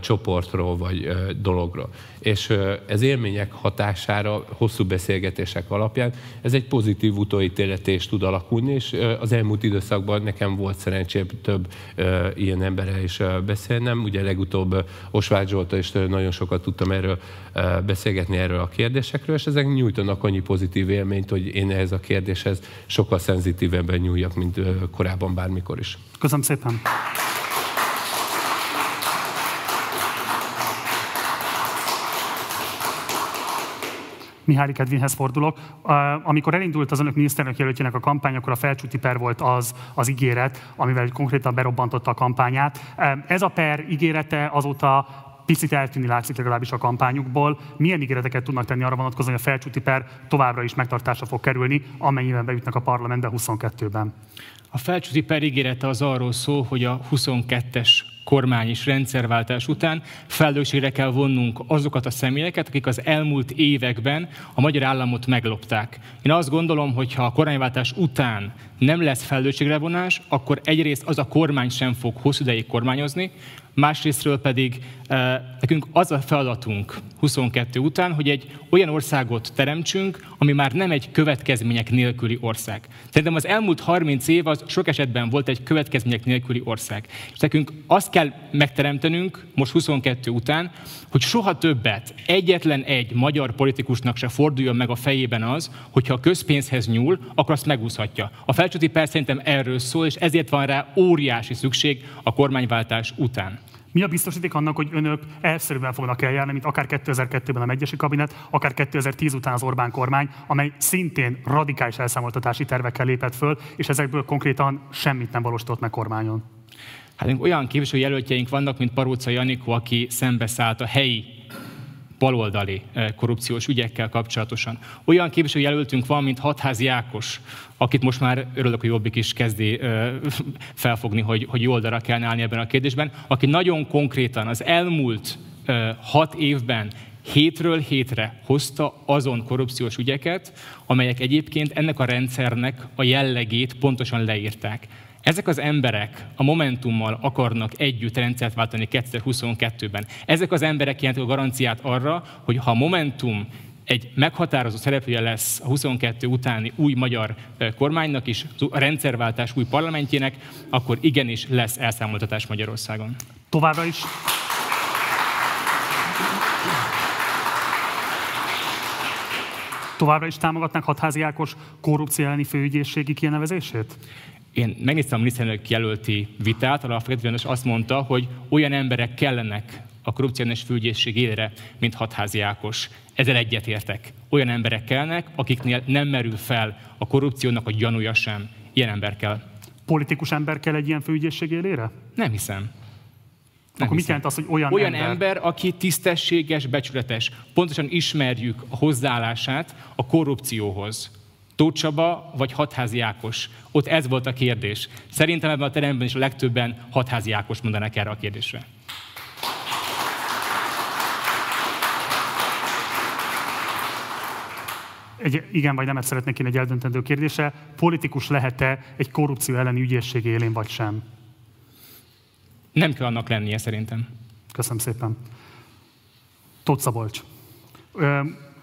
csoportról vagy dologról. És ez élmények hatására, hosszú beszélgetések alapján ez egy pozitív utóítéleté is tud alakulni, és az elmúlt időszakban nekem volt szerencsém több ilyen emberrel is beszélnem. Ugye legutóbb Osvágy Zsolta is nagyon sokat tudtam erről beszélgetni erről a kérdésekről, és ezek nyújtanak annyi pozitív élményt, hogy én ehhez a kérdéshez sokkal szenzitívebben nyúljak, mint korábban bármikor is. Köszönöm szépen! Mihály Kedvinhez fordulok. Amikor elindult az önök miniszterelnök jelöltjének a kampány, akkor a felcsúti per volt az, az ígéret, amivel konkrétan berobbantotta a kampányát. Ez a per ígérete azóta picit eltűnni látszik legalábbis a kampányukból. Milyen ígéreteket tudnak tenni arra vonatkozóan, hogy a felcsúti per továbbra is megtartásra fog kerülni, amennyiben beütnek a parlamentbe 22-ben? A felcsúti per ígérete az arról szól, hogy a 22-es kormány és rendszerváltás után felelősségre kell vonnunk azokat a személyeket, akik az elmúlt években a magyar államot meglopták. Én azt gondolom, hogy ha a kormányváltás után nem lesz felelősségre vonás, akkor egyrészt az a kormány sem fog hosszú ideig kormányozni, másrésztről pedig eh, nekünk az a feladatunk 22 után, hogy egy olyan országot teremtsünk, ami már nem egy következmények nélküli ország. Szerintem az elmúlt 30 év az sok esetben volt egy következmények nélküli ország. És nekünk azt kell megteremtenünk most 22 után, hogy soha többet egyetlen egy magyar politikusnak se forduljon meg a fejében az, hogyha a közpénzhez nyúl, akkor azt megúszhatja. A felcsúti perc szerintem erről szól, és ezért van rá óriási szükség a kormányváltás után. Mi a biztosíték annak, hogy önök elszerűen fognak eljárni, mint akár 2002-ben a Megyesi Kabinet, akár 2010 után az Orbán kormány, amely szintén radikális elszámoltatási tervekkel lépett föl, és ezekből konkrétan semmit nem valósított meg kormányon? Hát olyan képviselőjelöltjeink vannak, mint Paróca Janikó, aki szembeszállt a helyi baloldali eh, korrupciós ügyekkel kapcsolatosan. Olyan képviselőjelöltünk van, mint Hatházi Ákos, akit most már örülök, hogy Jobbik is kezdi eh, felfogni, hogy, hogy jó oldalra kell állni ebben a kérdésben, aki nagyon konkrétan az elmúlt eh, hat évben hétről hétre hozta azon korrupciós ügyeket, amelyek egyébként ennek a rendszernek a jellegét pontosan leírták Ezek az emberek a Momentummal akarnak együtt rendszert váltani 2022-ben. Ezek az emberek jelentik a garanciát arra, hogy ha Momentum egy meghatározó szereplője lesz a 22 utáni új magyar kormánynak is, a rendszerváltás új parlamentjének, akkor igenis lesz elszámoltatás Magyarországon. Továbbra is Továbbra is támogatnak hatházi Ákos korrupció elleni főügyészségi kinevezését? Én megnéztem a miniszterelnök jelölti vitát, alapvetően azt mondta, hogy olyan emberek kellenek a korrupciós főügyészség élre, mint hatházi Ákos. Ezzel egyetértek. Olyan emberek kellnek, akiknél nem merül fel a korrupciónak a gyanúja sem. Ilyen ember kell. Politikus ember kell egy ilyen főügyészség élére? Nem hiszem. Nem Akkor hiszem. mit jelent az, hogy olyan, olyan ember... ember, aki tisztességes, becsületes. Pontosan ismerjük a hozzáállását a korrupcióhoz. Tóth Csaba vagy Hatházi Ákos? Ott ez volt a kérdés. Szerintem ebben a teremben is a legtöbben Hatházi Ákos mondanak erre a kérdésre. egy igen vagy nemet szeretnék én egy eldöntendő kérdése. Politikus lehet-e egy korrupció elleni ügyészség élén, vagy sem? Nem kell annak lennie szerintem. Köszönöm szépen. Tóth Szabolcs.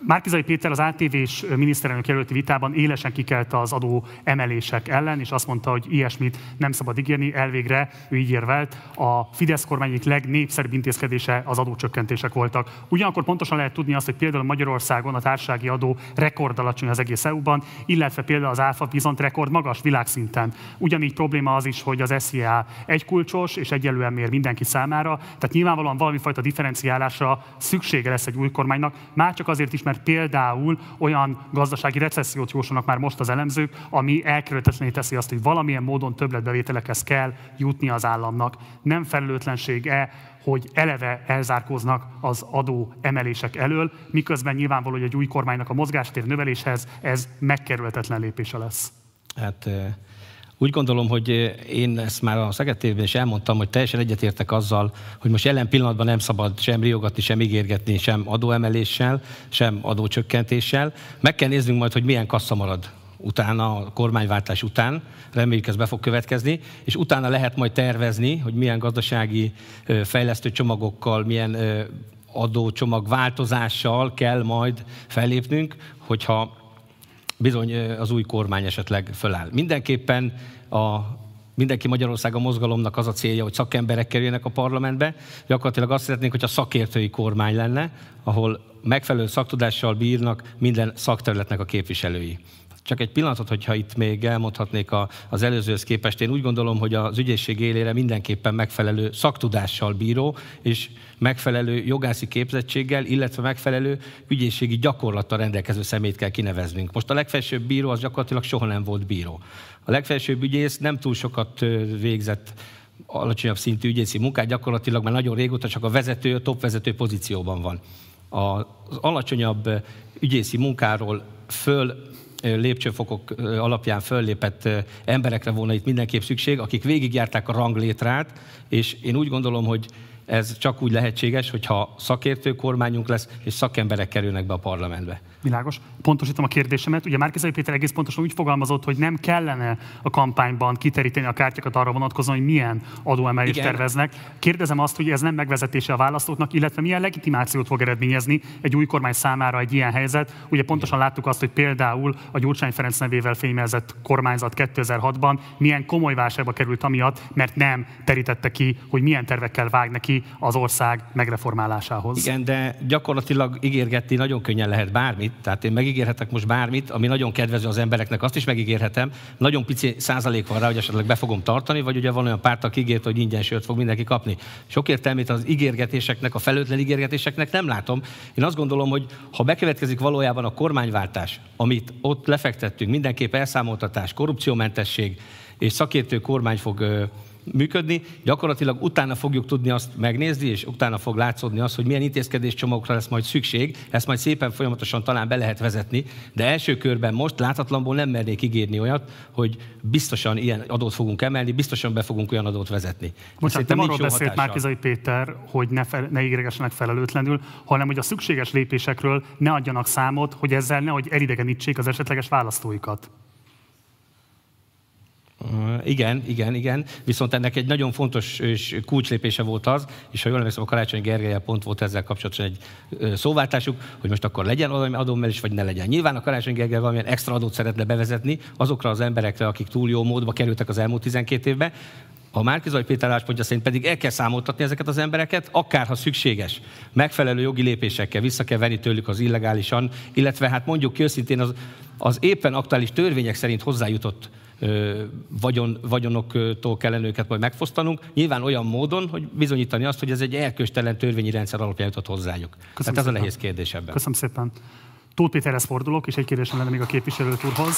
Márkizai Péter az ATV-s miniszterelnök jelölti vitában élesen kikelte az adó emelések ellen, és azt mondta, hogy ilyesmit nem szabad ígérni, elvégre ő így érvelt. A Fidesz kormány legnépszerűbb intézkedése az adócsökkentések voltak. Ugyanakkor pontosan lehet tudni azt, hogy például Magyarországon a társasági adó rekord alacsony az egész EU-ban, illetve például az áfa viszont rekord magas világszinten. Ugyanígy probléma az is, hogy az SZIA egy kulcsos és egyelően mér mindenki számára, tehát nyilvánvalóan valami fajta differenciálásra szüksége lesz egy új kormánynak, már csak azért is, mert mert például olyan gazdasági recessziót jósolnak már most az elemzők, ami elkerülhetetlené teszi azt, hogy valamilyen módon többletbevételekhez kell jutni az államnak. Nem felelőtlenség-e, hogy eleve elzárkóznak az adó emelések elől, miközben nyilvánvaló, hogy egy új kormánynak a mozgástér növeléshez ez megkerülhetetlen lépése lesz. Hát úgy gondolom, hogy én ezt már a Szegedtében is elmondtam, hogy teljesen egyetértek azzal, hogy most jelen pillanatban nem szabad sem riogatni, sem ígérgetni, sem adóemeléssel, sem adócsökkentéssel. Meg kell néznünk majd, hogy milyen kassa marad utána, a kormányváltás után, reméljük ez be fog következni, és utána lehet majd tervezni, hogy milyen gazdasági fejlesztő csomagokkal, milyen adócsomag változással kell majd fellépnünk, hogyha bizony az új kormány esetleg föláll. Mindenképpen a mindenki Magyarország a mozgalomnak az a célja, hogy szakemberek kerüljenek a parlamentbe. Gyakorlatilag azt szeretnénk, hogy a szakértői kormány lenne, ahol megfelelő szaktudással bírnak minden szakterületnek a képviselői. Csak egy pillanatot, hogyha itt még elmondhatnék a, az előzőhöz képest, én úgy gondolom, hogy az ügyészség élére mindenképpen megfelelő szaktudással bíró, és megfelelő jogászi képzettséggel, illetve megfelelő ügyészségi gyakorlattal rendelkező szemét kell kineveznünk. Most a legfelsőbb bíró az gyakorlatilag soha nem volt bíró. A legfelsőbb ügyész nem túl sokat végzett alacsonyabb szintű ügyészi munkát, gyakorlatilag már nagyon régóta csak a vezető, a top vezető pozícióban van. Az alacsonyabb ügyészi munkáról föl lépcsőfokok alapján föllépett emberekre volna itt mindenképp szükség, akik végigjárták a ranglétrát, és én úgy gondolom, hogy ez csak úgy lehetséges, hogyha szakértő kormányunk lesz, és szakemberek kerülnek be a parlamentbe. Világos. Pontosítom a kérdésemet. Ugye Márkizai Péter egész pontosan úgy fogalmazott, hogy nem kellene a kampányban kiteríteni a kártyákat arra vonatkozóan, hogy milyen adóemelést Igen. terveznek. Kérdezem azt, hogy ez nem megvezetése a választóknak, illetve milyen legitimációt fog eredményezni egy új kormány számára egy ilyen helyzet. Ugye pontosan Igen. láttuk azt, hogy például a Gyurcsány Ferenc nevével fémjelzett kormányzat 2006-ban milyen komoly válságba került amiatt, mert nem terítette ki, hogy milyen tervekkel vág neki az ország megreformálásához. Igen, de gyakorlatilag ígérgetni nagyon könnyen lehet bármit tehát én megígérhetek most bármit, ami nagyon kedvező az embereknek, azt is megígérhetem. Nagyon pici százalék van rá, hogy esetleg be fogom tartani, vagy ugye van olyan párt, aki ígért, hogy ingyen sört fog mindenki kapni. Sok értelmét az ígérgetéseknek, a felőtlen ígérgetéseknek nem látom. Én azt gondolom, hogy ha bekövetkezik valójában a kormányváltás, amit ott lefektettünk, mindenképp elszámoltatás, korrupciómentesség és szakértő kormány fog működni, gyakorlatilag utána fogjuk tudni azt megnézni, és utána fog látszódni az, hogy milyen intézkedéscsomagokra lesz majd szükség, ezt majd szépen folyamatosan talán be lehet vezetni, de első körben most láthatlanból nem mernék ígérni olyat, hogy biztosan ilyen adót fogunk emelni, biztosan be fogunk olyan adót vezetni. Most nem arról beszélt Márkizai Péter, hogy ne, fel, ne ígéregessenek felelőtlenül, hanem hogy a szükséges lépésekről ne adjanak számot, hogy ezzel nehogy elidegenítsék az esetleges választóikat. Igen, igen, igen. Viszont ennek egy nagyon fontos és kulcslépése volt az, és ha jól emlékszem, a Karácsony Gergely pont volt ezzel kapcsolatban egy szóváltásuk, hogy most akkor legyen valami adómelés, vagy ne legyen. Nyilván a Karácsony Gergely valamilyen extra adót szeretne bevezetni azokra az emberekre, akik túl jó módba kerültek az elmúlt 12 évben, a Márkizaj Péter álláspontja szerint pedig el kell számoltatni ezeket az embereket, akár ha szükséges, megfelelő jogi lépésekkel vissza kell venni tőlük az illegálisan, illetve hát mondjuk ki őszintén az, az éppen aktuális törvények szerint hozzájutott vagyon, vagyonoktól kellene őket majd megfosztanunk, nyilván olyan módon, hogy bizonyítani azt, hogy ez egy elköstelen törvényi rendszer alapján jutott hozzájuk. Köszönöm Tehát ez a nehéz kérdés ebben. Köszönöm szépen. Tóth Péterhez fordulok, és egy kérdésem lenne még a képviselőt úrhoz.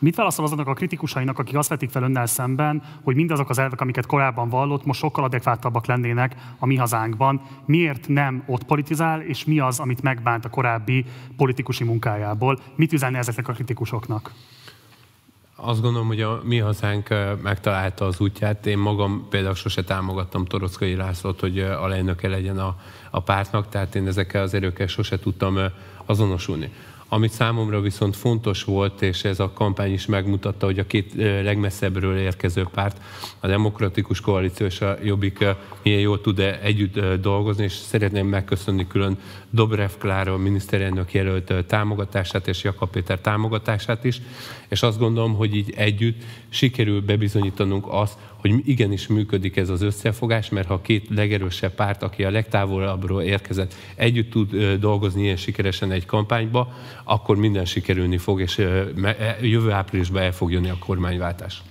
Mit válaszol azoknak a kritikusainak, akik azt vetik fel önnel szemben, hogy mindazok az elvek, amiket korábban vallott, most sokkal adekvátabbak lennének a mi hazánkban? Miért nem ott politizál, és mi az, amit megbánt a korábbi politikusi munkájából? Mit üzenne ezeknek a kritikusoknak? Azt gondolom, hogy a mi hazánk megtalálta az útját. Én magam például sose támogattam Torockai Lászlót, hogy alelnöke legyen a, a pártnak, tehát én ezekkel az erőkkel sose tudtam azonosulni. Amit számomra viszont fontos volt, és ez a kampány is megmutatta, hogy a két legmesszebbről érkező párt, a Demokratikus Koalíció és a Jobbik milyen jól tud -e együtt dolgozni, és szeretném megköszönni külön Dobrev Klára miniszterelnök jelölt támogatását és Jakab Péter támogatását is, és azt gondolom, hogy így együtt sikerül bebizonyítanunk azt, hogy igenis működik ez az összefogás, mert ha a két legerősebb párt, aki a legtávolabbról érkezett, együtt tud dolgozni ilyen sikeresen egy kampányba, akkor minden sikerülni fog, és jövő áprilisban el fog jönni a kormányváltás.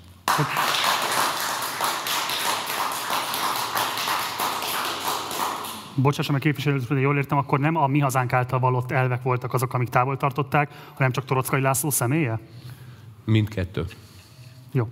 Bocsássam, a képviselő, hogy jól értem, akkor nem a mi hazánk által valott elvek voltak azok, amik távol tartották, hanem csak Torockai László személye? Mindkettő. Jó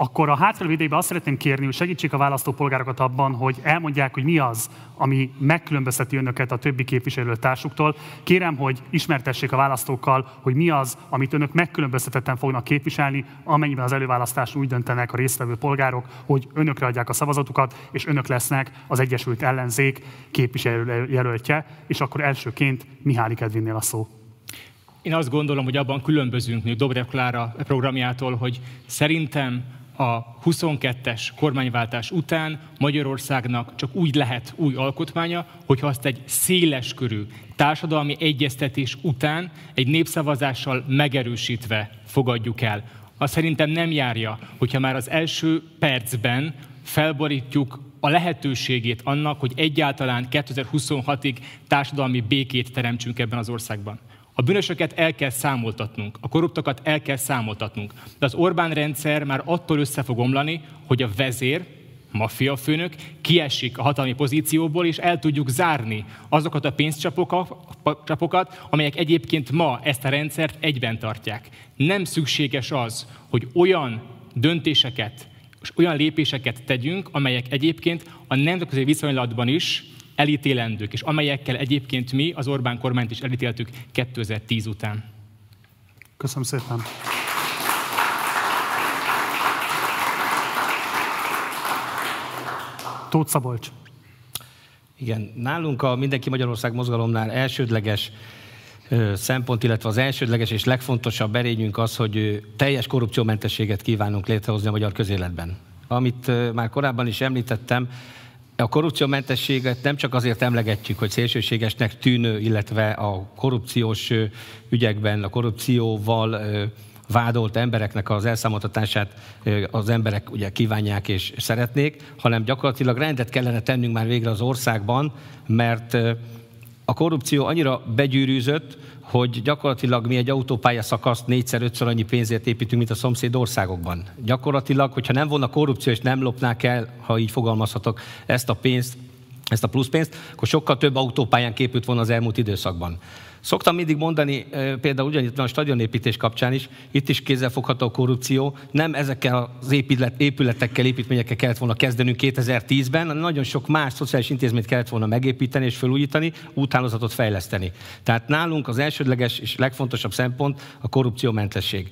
akkor a hátralévő idejében azt szeretném kérni, hogy segítsék a választópolgárokat abban, hogy elmondják, hogy mi az, ami megkülönbözteti önöket a többi képviselő társuktól. Kérem, hogy ismertessék a választókkal, hogy mi az, amit önök megkülönböztetetten fognak képviselni, amennyiben az előválasztáson úgy döntenek a résztvevő polgárok, hogy önökre adják a szavazatukat, és önök lesznek az Egyesült Ellenzék képviselőjelöltje, és akkor elsőként Mihály Kedvinnél a szó. Én azt gondolom, hogy abban különbözünk még Dobrev Klára programjától, hogy szerintem a 22-es kormányváltás után Magyarországnak csak úgy lehet új alkotmánya, hogyha azt egy széles körű társadalmi egyeztetés után egy népszavazással megerősítve fogadjuk el. Azt szerintem nem járja, hogyha már az első percben felborítjuk a lehetőségét annak, hogy egyáltalán 2026-ig társadalmi békét teremtsünk ebben az országban. A bűnösöket el kell számoltatnunk, a korruptokat el kell számoltatnunk. De az Orbán rendszer már attól össze fog omlani, hogy a vezér, maffia főnök kiesik a hatalmi pozícióból, és el tudjuk zárni azokat a pénzcsapokat, amelyek egyébként ma ezt a rendszert egyben tartják. Nem szükséges az, hogy olyan döntéseket és olyan lépéseket tegyünk, amelyek egyébként a nemzetközi viszonylatban is elítélendők, és amelyekkel egyébként mi az Orbán kormányt is elítéltük 2010 után. Köszönöm szépen. Tóth Szabolcs. Igen, nálunk a Mindenki Magyarország mozgalomnál elsődleges szempont, illetve az elsődleges és legfontosabb erényünk az, hogy teljes korrupciómentességet kívánunk létrehozni a magyar közéletben. Amit már korábban is említettem, a korrupciómentességet nem csak azért emlegetjük, hogy szélsőségesnek tűnő, illetve a korrupciós ügyekben, a korrupcióval vádolt embereknek az elszámoltatását az emberek ugye kívánják és szeretnék, hanem gyakorlatilag rendet kellene tennünk már végre az országban, mert a korrupció annyira begyűrűzött, hogy gyakorlatilag mi egy autópálya szakaszt négyszer-ötször annyi pénzért építünk, mint a szomszéd országokban. Gyakorlatilag, hogyha nem volna korrupció és nem lopnák el, ha így fogalmazhatok, ezt a pénzt, ezt a pluszpénzt, akkor sokkal több autópályán képült volna az elmúlt időszakban. Szoktam mindig mondani, például ugyanitt a stadionépítés kapcsán is, itt is kézzelfogható a korrupció, nem ezekkel az épület, épületekkel, építményekkel kellett volna kezdenünk 2010-ben, hanem nagyon sok más szociális intézményt kellett volna megépíteni és felújítani, úthálózatot fejleszteni. Tehát nálunk az elsődleges és legfontosabb szempont a korrupciómentesség.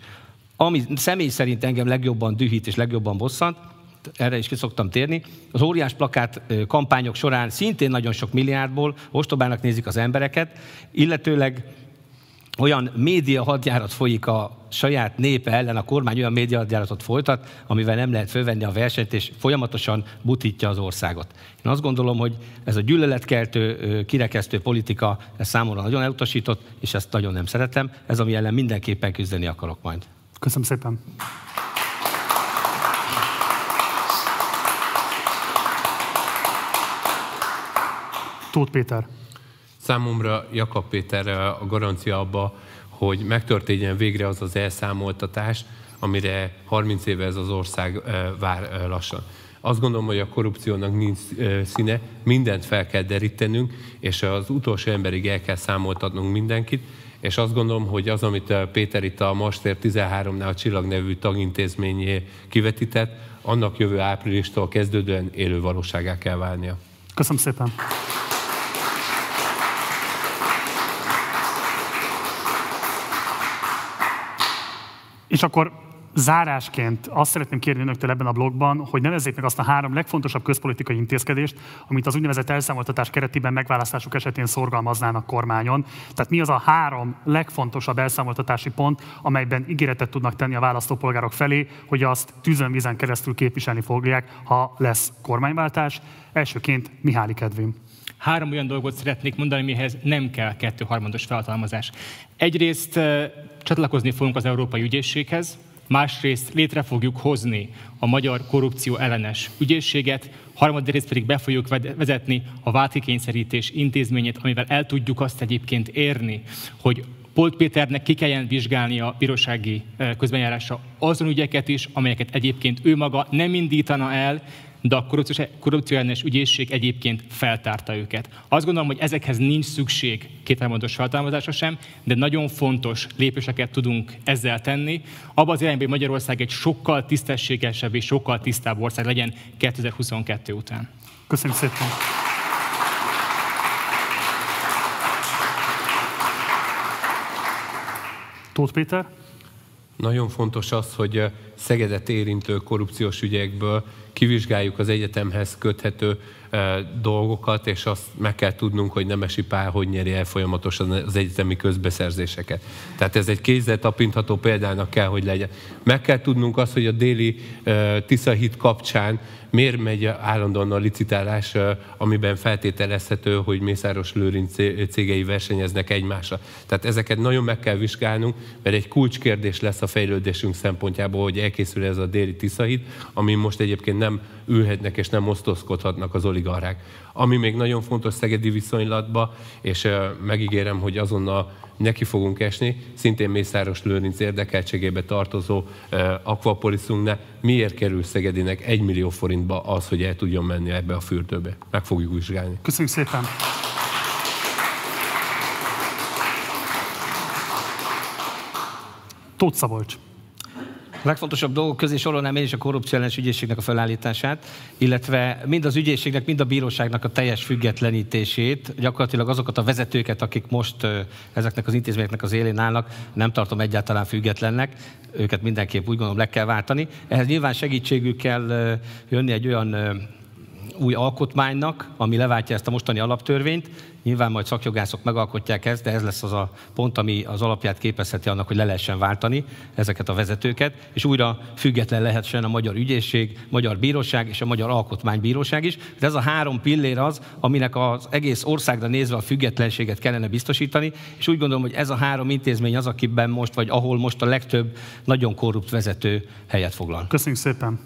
Ami személy szerint engem legjobban dühít és legjobban bosszant, erre is ki szoktam térni. Az óriás plakát kampányok során szintén nagyon sok milliárdból ostobának nézik az embereket, illetőleg olyan média hadjárat folyik a saját népe ellen, a kormány olyan média hadjáratot folytat, amivel nem lehet fölvenni a versenyt, és folyamatosan butítja az országot. Én azt gondolom, hogy ez a gyűlöletkeltő, kirekesztő politika, ez számomra nagyon elutasított, és ezt nagyon nem szeretem. Ez, ami ellen mindenképpen küzdeni akarok majd. Köszönöm szépen. Tóth Péter. Számomra Jakab Péter a garancia abba, hogy megtörténjen végre az az elszámoltatás, amire 30 éve ez az ország vár lassan. Azt gondolom, hogy a korrupciónak nincs színe, mindent fel kell derítenünk, és az utolsó emberig el kell számoltatnunk mindenkit, és azt gondolom, hogy az, amit Péter itt a Master 13-nál a Csillag nevű tagintézményé kivetített, annak jövő áprilistól kezdődően élő valóságá kell válnia. Köszönöm szépen! És akkor zárásként azt szeretném kérni önöktől ebben a blogban, hogy nevezzék meg azt a három legfontosabb közpolitikai intézkedést, amit az úgynevezett elszámoltatás keretében megválasztásuk esetén szorgalmaznának kormányon. Tehát mi az a három legfontosabb elszámoltatási pont, amelyben ígéretet tudnak tenni a választópolgárok felé, hogy azt tűzön keresztül képviselni fogják, ha lesz kormányváltás. Elsőként Mihály Kedvin. Három olyan dolgot szeretnék mondani, mihez nem kell kettő-harmados felhatalmazás. Egyrészt csatlakozni fogunk az Európai Ügyészséghez, másrészt létre fogjuk hozni a magyar korrupció ellenes ügyészséget, harmadrészt pedig be fogjuk vezetni a váltikényszerítés intézményét, amivel el tudjuk azt egyébként érni, hogy Polt Péternek ki kelljen vizsgálni a bírósági közbenjárása azon ügyeket is, amelyeket egyébként ő maga nem indítana el, de a korrupcióellenes ügyészség egyébként feltárta őket. Azt gondolom, hogy ezekhez nincs szükség kételmondatos feltámadásra sem, de nagyon fontos lépéseket tudunk ezzel tenni. Abban az irányban, hogy Magyarország egy sokkal tisztességesebb és sokkal tisztább ország legyen 2022 után. Köszönöm szépen! Tóth Péter? Nagyon fontos az, hogy Szegedet érintő korrupciós ügyekből kivizsgáljuk az egyetemhez köthető dolgokat, és azt meg kell tudnunk, hogy Nemesi Pál hogy nyeri el folyamatosan az egyetemi közbeszerzéseket. Tehát ez egy kézzel tapintható példának kell, hogy legyen. Meg kell tudnunk azt, hogy a déli Tisza híd kapcsán miért megy állandóan a licitálás, amiben feltételezhető, hogy Mészáros Lőrinc cégei versenyeznek egymásra. Tehát ezeket nagyon meg kell vizsgálnunk, mert egy kulcskérdés lesz a fejlődésünk szempontjából, hogy elkészül ez a déli Tiszahíd, ami most egyébként nem ülhetnek és nem osztozkodhatnak az oligarchák. Ami még nagyon fontos szegedi viszonylatba, és megígérem, hogy azonnal neki fogunk esni, szintén Mészáros Lőrinc érdekeltségébe tartozó akvapoliszunknál, miért kerül Szegedinek 1 millió forintba az, hogy el tudjon menni ebbe a fürdőbe. Meg fogjuk vizsgálni. Köszönjük szépen! Tóth Szabolcs. Legfontosabb dolgok közé sorolnám én is a korrupció ellenes ügyészségnek a felállítását, illetve mind az ügyészségnek, mind a bíróságnak a teljes függetlenítését, gyakorlatilag azokat a vezetőket, akik most ezeknek az intézményeknek az élén állnak, nem tartom egyáltalán függetlennek, őket mindenképp úgy gondolom le kell váltani. Ehhez nyilván segítségük kell jönni egy olyan új alkotmánynak, ami leváltja ezt a mostani alaptörvényt. Nyilván majd szakjogászok megalkotják ezt, de ez lesz az a pont, ami az alapját képezheti annak, hogy le lehessen váltani ezeket a vezetőket, és újra független lehessen a magyar ügyészség, magyar bíróság és a magyar alkotmánybíróság is. De ez a három pillér az, aminek az egész országra nézve a függetlenséget kellene biztosítani, és úgy gondolom, hogy ez a három intézmény az, akiben most, vagy ahol most a legtöbb nagyon korrupt vezető helyet foglal. Köszönjük szépen!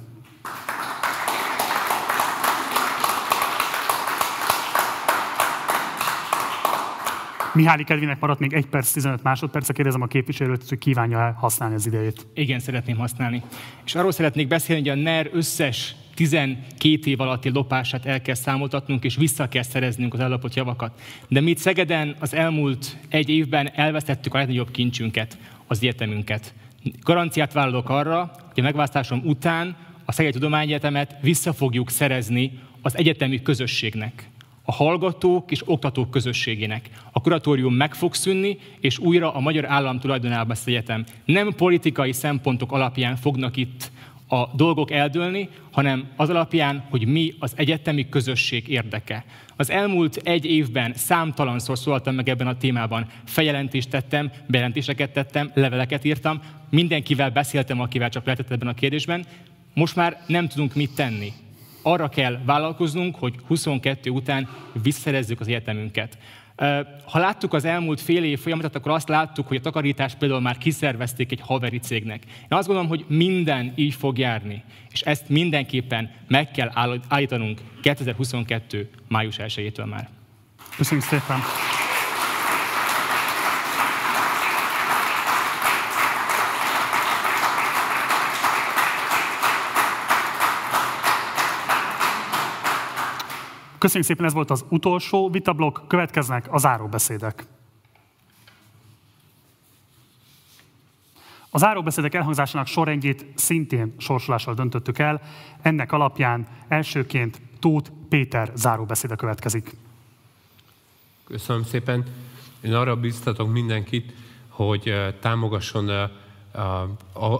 Mihály Kedvinek maradt még 1 perc, 15 másodperc, kérdezem a képviselőt, hogy kívánja használni az idejét. Igen, szeretném használni. És arról szeretnék beszélni, hogy a NER összes 12 év alatti lopását el kell számoltatnunk, és vissza kell szereznünk az ellopott javakat. De mi Szegeden az elmúlt egy évben elvesztettük a legnagyobb kincsünket, az egyetemünket. Garanciát vállalok arra, hogy a megválasztásom után a Szegedi Tudományegyetemet vissza fogjuk szerezni az egyetemi közösségnek a hallgatók és oktatók közösségének. A kuratórium meg fog szűnni, és újra a magyar állam tulajdonába lesz egyetem. Nem politikai szempontok alapján fognak itt a dolgok eldőlni, hanem az alapján, hogy mi az egyetemi közösség érdeke. Az elmúlt egy évben számtalanszor szóltam meg ebben a témában. Feljelentést tettem, bejelentéseket tettem, leveleket írtam, mindenkivel beszéltem, akivel csak lehetett ebben a kérdésben. Most már nem tudunk mit tenni. Arra kell vállalkoznunk, hogy 22 után visszaszerezzük az egyetemünket. Ha láttuk az elmúlt fél év folyamatot, akkor azt láttuk, hogy a takarítást például már kiszervezték egy haveri cégnek. Én azt gondolom, hogy minden így fog járni, és ezt mindenképpen meg kell állítanunk 2022. május 1-től már. Köszönjük szépen! Köszönjük szépen, ez volt az utolsó vitablok, következnek a záróbeszédek. A záróbeszédek elhangzásának sorrendjét szintén sorsolással döntöttük el. Ennek alapján elsőként Tóth Péter záróbeszéde következik. Köszönöm szépen. Én arra biztatok mindenkit, hogy eh, támogasson eh,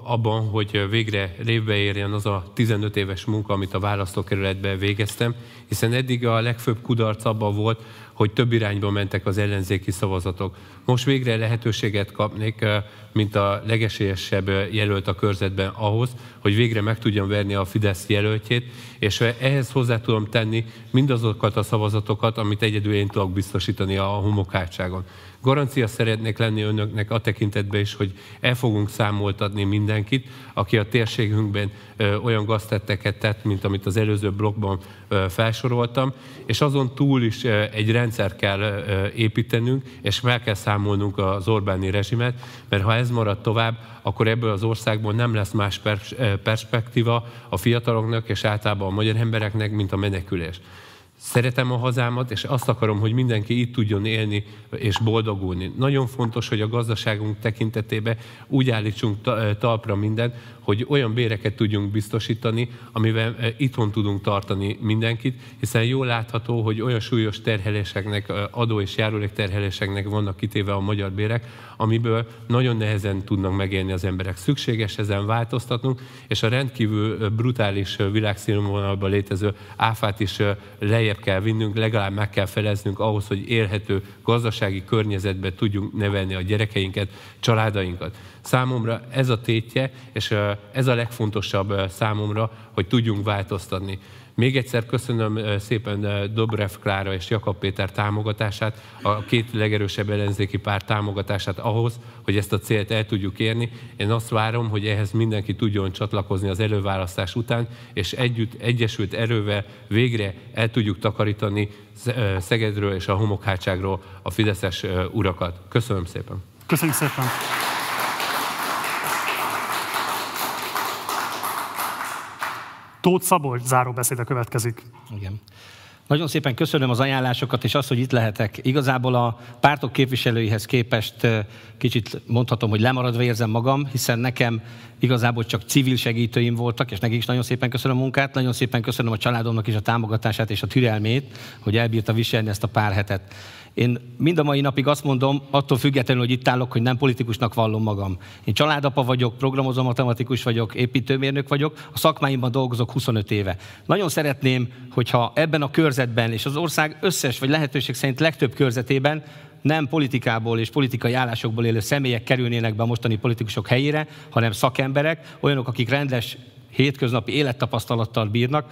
abban, hogy végre révbe érjen az a 15 éves munka, amit a választókerületben végeztem, hiszen eddig a legfőbb kudarc abban volt, hogy több irányba mentek az ellenzéki szavazatok. Most végre lehetőséget kapnék, mint a legesélyesebb jelölt a körzetben ahhoz, hogy végre meg tudjam verni a Fidesz jelöltjét, és ehhez hozzá tudom tenni mindazokat a szavazatokat, amit egyedül én tudok biztosítani a homokátságon. Garancia szeretnék lenni önöknek a tekintetben is, hogy el fogunk számoltatni mindenkit, aki a térségünkben olyan gaztetteket tett, mint amit az előző blogban felsoroltam, és azon túl is egy rendszer kell építenünk, és meg kell számolnunk az Orbáni rezsimet, mert ha ez marad tovább, akkor ebből az országból nem lesz más perspektíva a fiataloknak és általában a magyar embereknek, mint a menekülés. Szeretem a hazámat, és azt akarom, hogy mindenki itt tudjon élni és boldogulni. Nagyon fontos, hogy a gazdaságunk tekintetében úgy állítsunk talpra mindent, hogy olyan béreket tudjunk biztosítani, amivel eh, itthon tudunk tartani mindenkit, hiszen jól látható, hogy olyan súlyos terheléseknek, eh, adó és járulék terheléseknek vannak kitéve a magyar bérek, amiből nagyon nehezen tudnak megélni az emberek. Szükséges ezen változtatnunk, és a rendkívül eh, brutális világszínvonalban létező áfát is lejjebb kell vinnünk, legalább meg kell feleznünk ahhoz, hogy élhető gazdasági környezetbe tudjunk nevelni a gyerekeinket, családainkat. Számomra ez a tétje, és ez a legfontosabb számomra, hogy tudjunk változtatni. Még egyszer köszönöm szépen Dobrev Klára és Jakab Péter támogatását, a két legerősebb ellenzéki pár támogatását ahhoz, hogy ezt a célt el tudjuk érni. Én azt várom, hogy ehhez mindenki tudjon csatlakozni az előválasztás után, és együtt, egyesült erővel végre el tudjuk takarítani Szegedről és a homokhátságról a fideszes urakat. Köszönöm szépen! Köszönjük szépen! Tóth Szabolcs záróbeszéde következik. Igen. Nagyon szépen köszönöm az ajánlásokat, és azt, hogy itt lehetek. Igazából a pártok képviselőihez képest kicsit mondhatom, hogy lemaradva érzem magam, hiszen nekem igazából csak civil segítőim voltak, és nekik is nagyon szépen köszönöm a munkát, nagyon szépen köszönöm a családomnak is a támogatását és a türelmét, hogy elbírta viselni ezt a pár hetet. Én mind a mai napig azt mondom, attól függetlenül, hogy itt állok, hogy nem politikusnak vallom magam. Én családapa vagyok, programozó matematikus vagyok, építőmérnök vagyok, a szakmáimban dolgozok 25 éve. Nagyon szeretném, hogyha ebben a körzetben és az ország összes, vagy lehetőség szerint legtöbb körzetében nem politikából és politikai állásokból élő személyek kerülnének be a mostani politikusok helyére, hanem szakemberek, olyanok, akik rendes hétköznapi élettapasztalattal bírnak,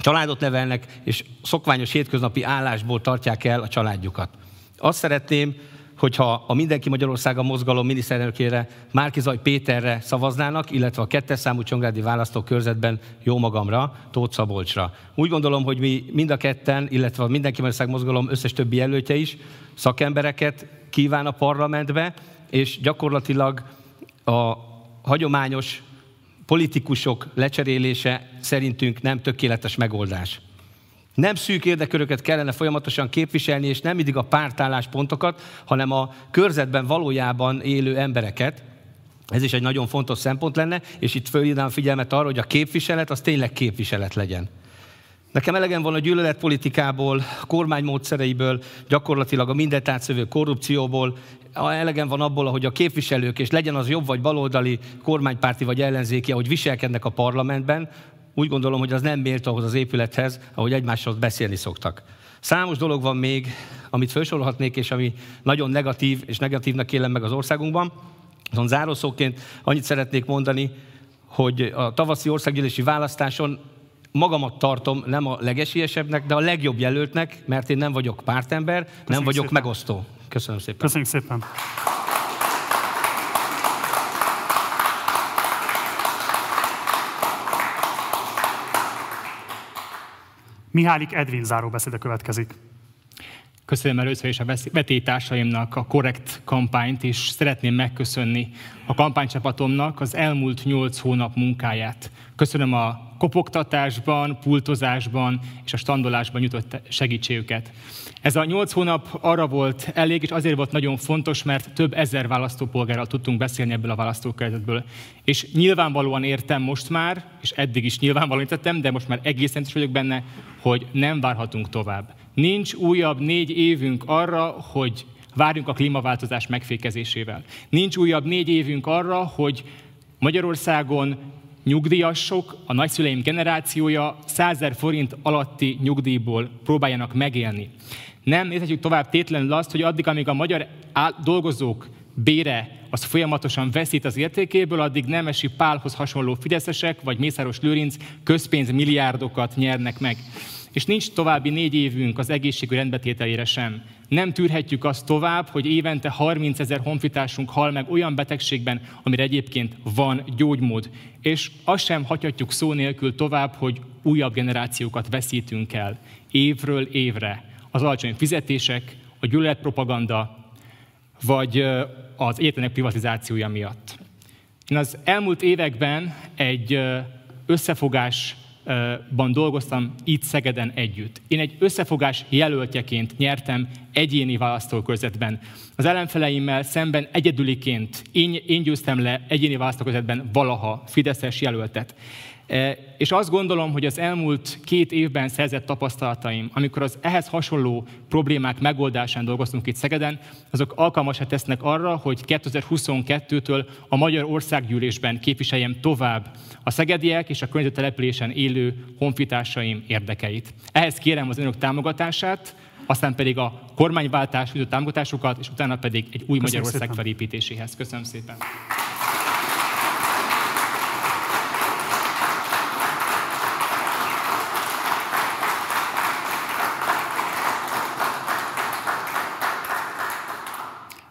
családot nevelnek, és szokványos hétköznapi állásból tartják el a családjukat. Azt szeretném, hogyha a Mindenki Magyarországa mozgalom miniszterelnökére Márkizaj Péterre szavaznának, illetve a kettes számú Csongrádi választókörzetben jó magamra, Tóth Szabolcsra. Úgy gondolom, hogy mi mind a ketten, illetve a Mindenki Magyarország mozgalom összes többi jelöltje is szakembereket kíván a parlamentbe, és gyakorlatilag a hagyományos politikusok lecserélése szerintünk nem tökéletes megoldás. Nem szűk érdeköröket kellene folyamatosan képviselni, és nem mindig a pártálláspontokat, hanem a körzetben valójában élő embereket. Ez is egy nagyon fontos szempont lenne, és itt fölhívnám figyelmet arra, hogy a képviselet az tényleg képviselet legyen. Nekem elegem van a gyűlöletpolitikából, a kormány módszereiből, gyakorlatilag a mindent átszövő korrupcióból, elegem van abból, hogy a képviselők, és legyen az jobb vagy baloldali, kormánypárti vagy ellenzéki, ahogy viselkednek a parlamentben, úgy gondolom, hogy az nem méltó ahhoz az épülethez, ahogy egymáshoz beszélni szoktak. Számos dolog van még, amit felsorolhatnék, és ami nagyon negatív, és negatívnak élem meg az országunkban. Azon zárószóként annyit szeretnék mondani, hogy a tavaszi országgyűlési választáson magamat tartom nem a legesélyesebbnek, de a legjobb jelöltnek, mert én nem vagyok pártember, Köszönjük nem vagyok szépen. megosztó. Köszönöm szépen. Köszönjük szépen. Mihálik Edvin záróbeszéde következik. Köszönöm először is a vetétársaimnak a korrekt kampányt, és szeretném megköszönni a kampánycsapatomnak az elmúlt nyolc hónap munkáját. Köszönöm a kopogtatásban, pultozásban és a standolásban nyújtott segítségüket. Ez a nyolc hónap arra volt elég, és azért volt nagyon fontos, mert több ezer választópolgárral tudtunk beszélni ebből a választókerületből. És nyilvánvalóan értem most már, és eddig is nyilvánvalóan értettem, de most már egészen is vagyok benne, hogy nem várhatunk tovább. Nincs újabb négy évünk arra, hogy várjunk a klímaváltozás megfékezésével. Nincs újabb négy évünk arra, hogy Magyarországon nyugdíjasok, a nagyszüleim generációja 100 forint alatti nyugdíjból próbáljanak megélni. Nem nézhetjük tovább tétlenül azt, hogy addig, amíg a magyar dolgozók bére az folyamatosan veszít az értékéből, addig Nemesi Pálhoz hasonló fideszesek vagy Mészáros Lőrinc közpénz milliárdokat nyernek meg és nincs további négy évünk az egészségügy rendbetételére sem. Nem tűrhetjük azt tovább, hogy évente 30 ezer honfitársunk hal meg olyan betegségben, amire egyébként van gyógymód. És azt sem hagyhatjuk szó nélkül tovább, hogy újabb generációkat veszítünk el évről évre. Az alacsony fizetések, a gyűlöletpropaganda, vagy az egyetemek privatizációja miatt. Én az elmúlt években egy összefogás ban dolgoztam itt Szegeden együtt. Én egy összefogás jelöltjeként nyertem egyéni választókörzetben. Az ellenfeleimmel szemben egyedüliként én, én győztem le egyéni választókörzetben valaha Fideszes jelöltet. E, és azt gondolom, hogy az elmúlt két évben szerzett tapasztalataim, amikor az ehhez hasonló problémák megoldásán dolgoztunk itt Szegeden, azok alkalmasra tesznek arra, hogy 2022-től a Magyar Országgyűlésben képviseljem tovább a szegediek és a környező településen élő honfitársaim érdekeit. Ehhez kérem az önök támogatását, aztán pedig a kormányváltás támogatásokat, és utána pedig egy új Köszönöm Magyarország szépen. felépítéséhez. Köszönöm szépen!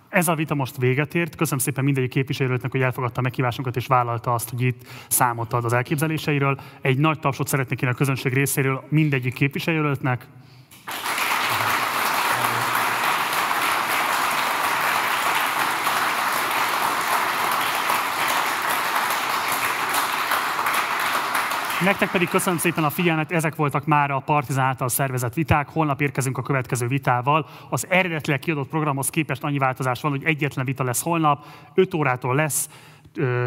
Ez a vita most véget ért. Köszönöm szépen mindegyik képviselőtnek, hogy elfogadta a meghívásunkat és vállalta azt, hogy itt számot ad az elképzeléseiről. Egy nagy tapsot szeretnék én a közönség részéről mindegyik képviselőtnek. Nektek pedig köszönöm szépen a figyelmet, ezek voltak már a Partizán által szervezett viták. Holnap érkezünk a következő vitával. Az eredetileg kiadott programhoz képest annyi változás van, hogy egyetlen vita lesz holnap, 5 órától lesz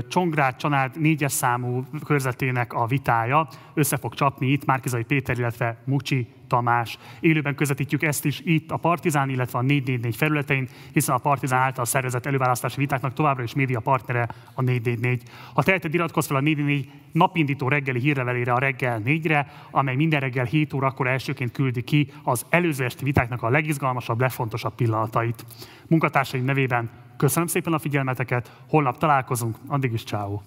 Csongrád Csanád négyes számú körzetének a vitája. Össze fog csapni itt Márkizai Péter, illetve Mucsi Tamás. Élőben közvetítjük ezt is itt a Partizán, illetve a 444 felületein, hiszen a Partizán által szervezett előválasztási vitáknak továbbra is média partnere a 444. Ha teheted, iratkozz fel a 444 napindító reggeli hírlevelére a reggel 4-re, amely minden reggel 7 órakor elsőként küldi ki az előző esti vitáknak a legizgalmasabb, legfontosabb pillanatait. Munkatársaim nevében köszönöm szépen a figyelmeteket, holnap találkozunk, addig is ciao.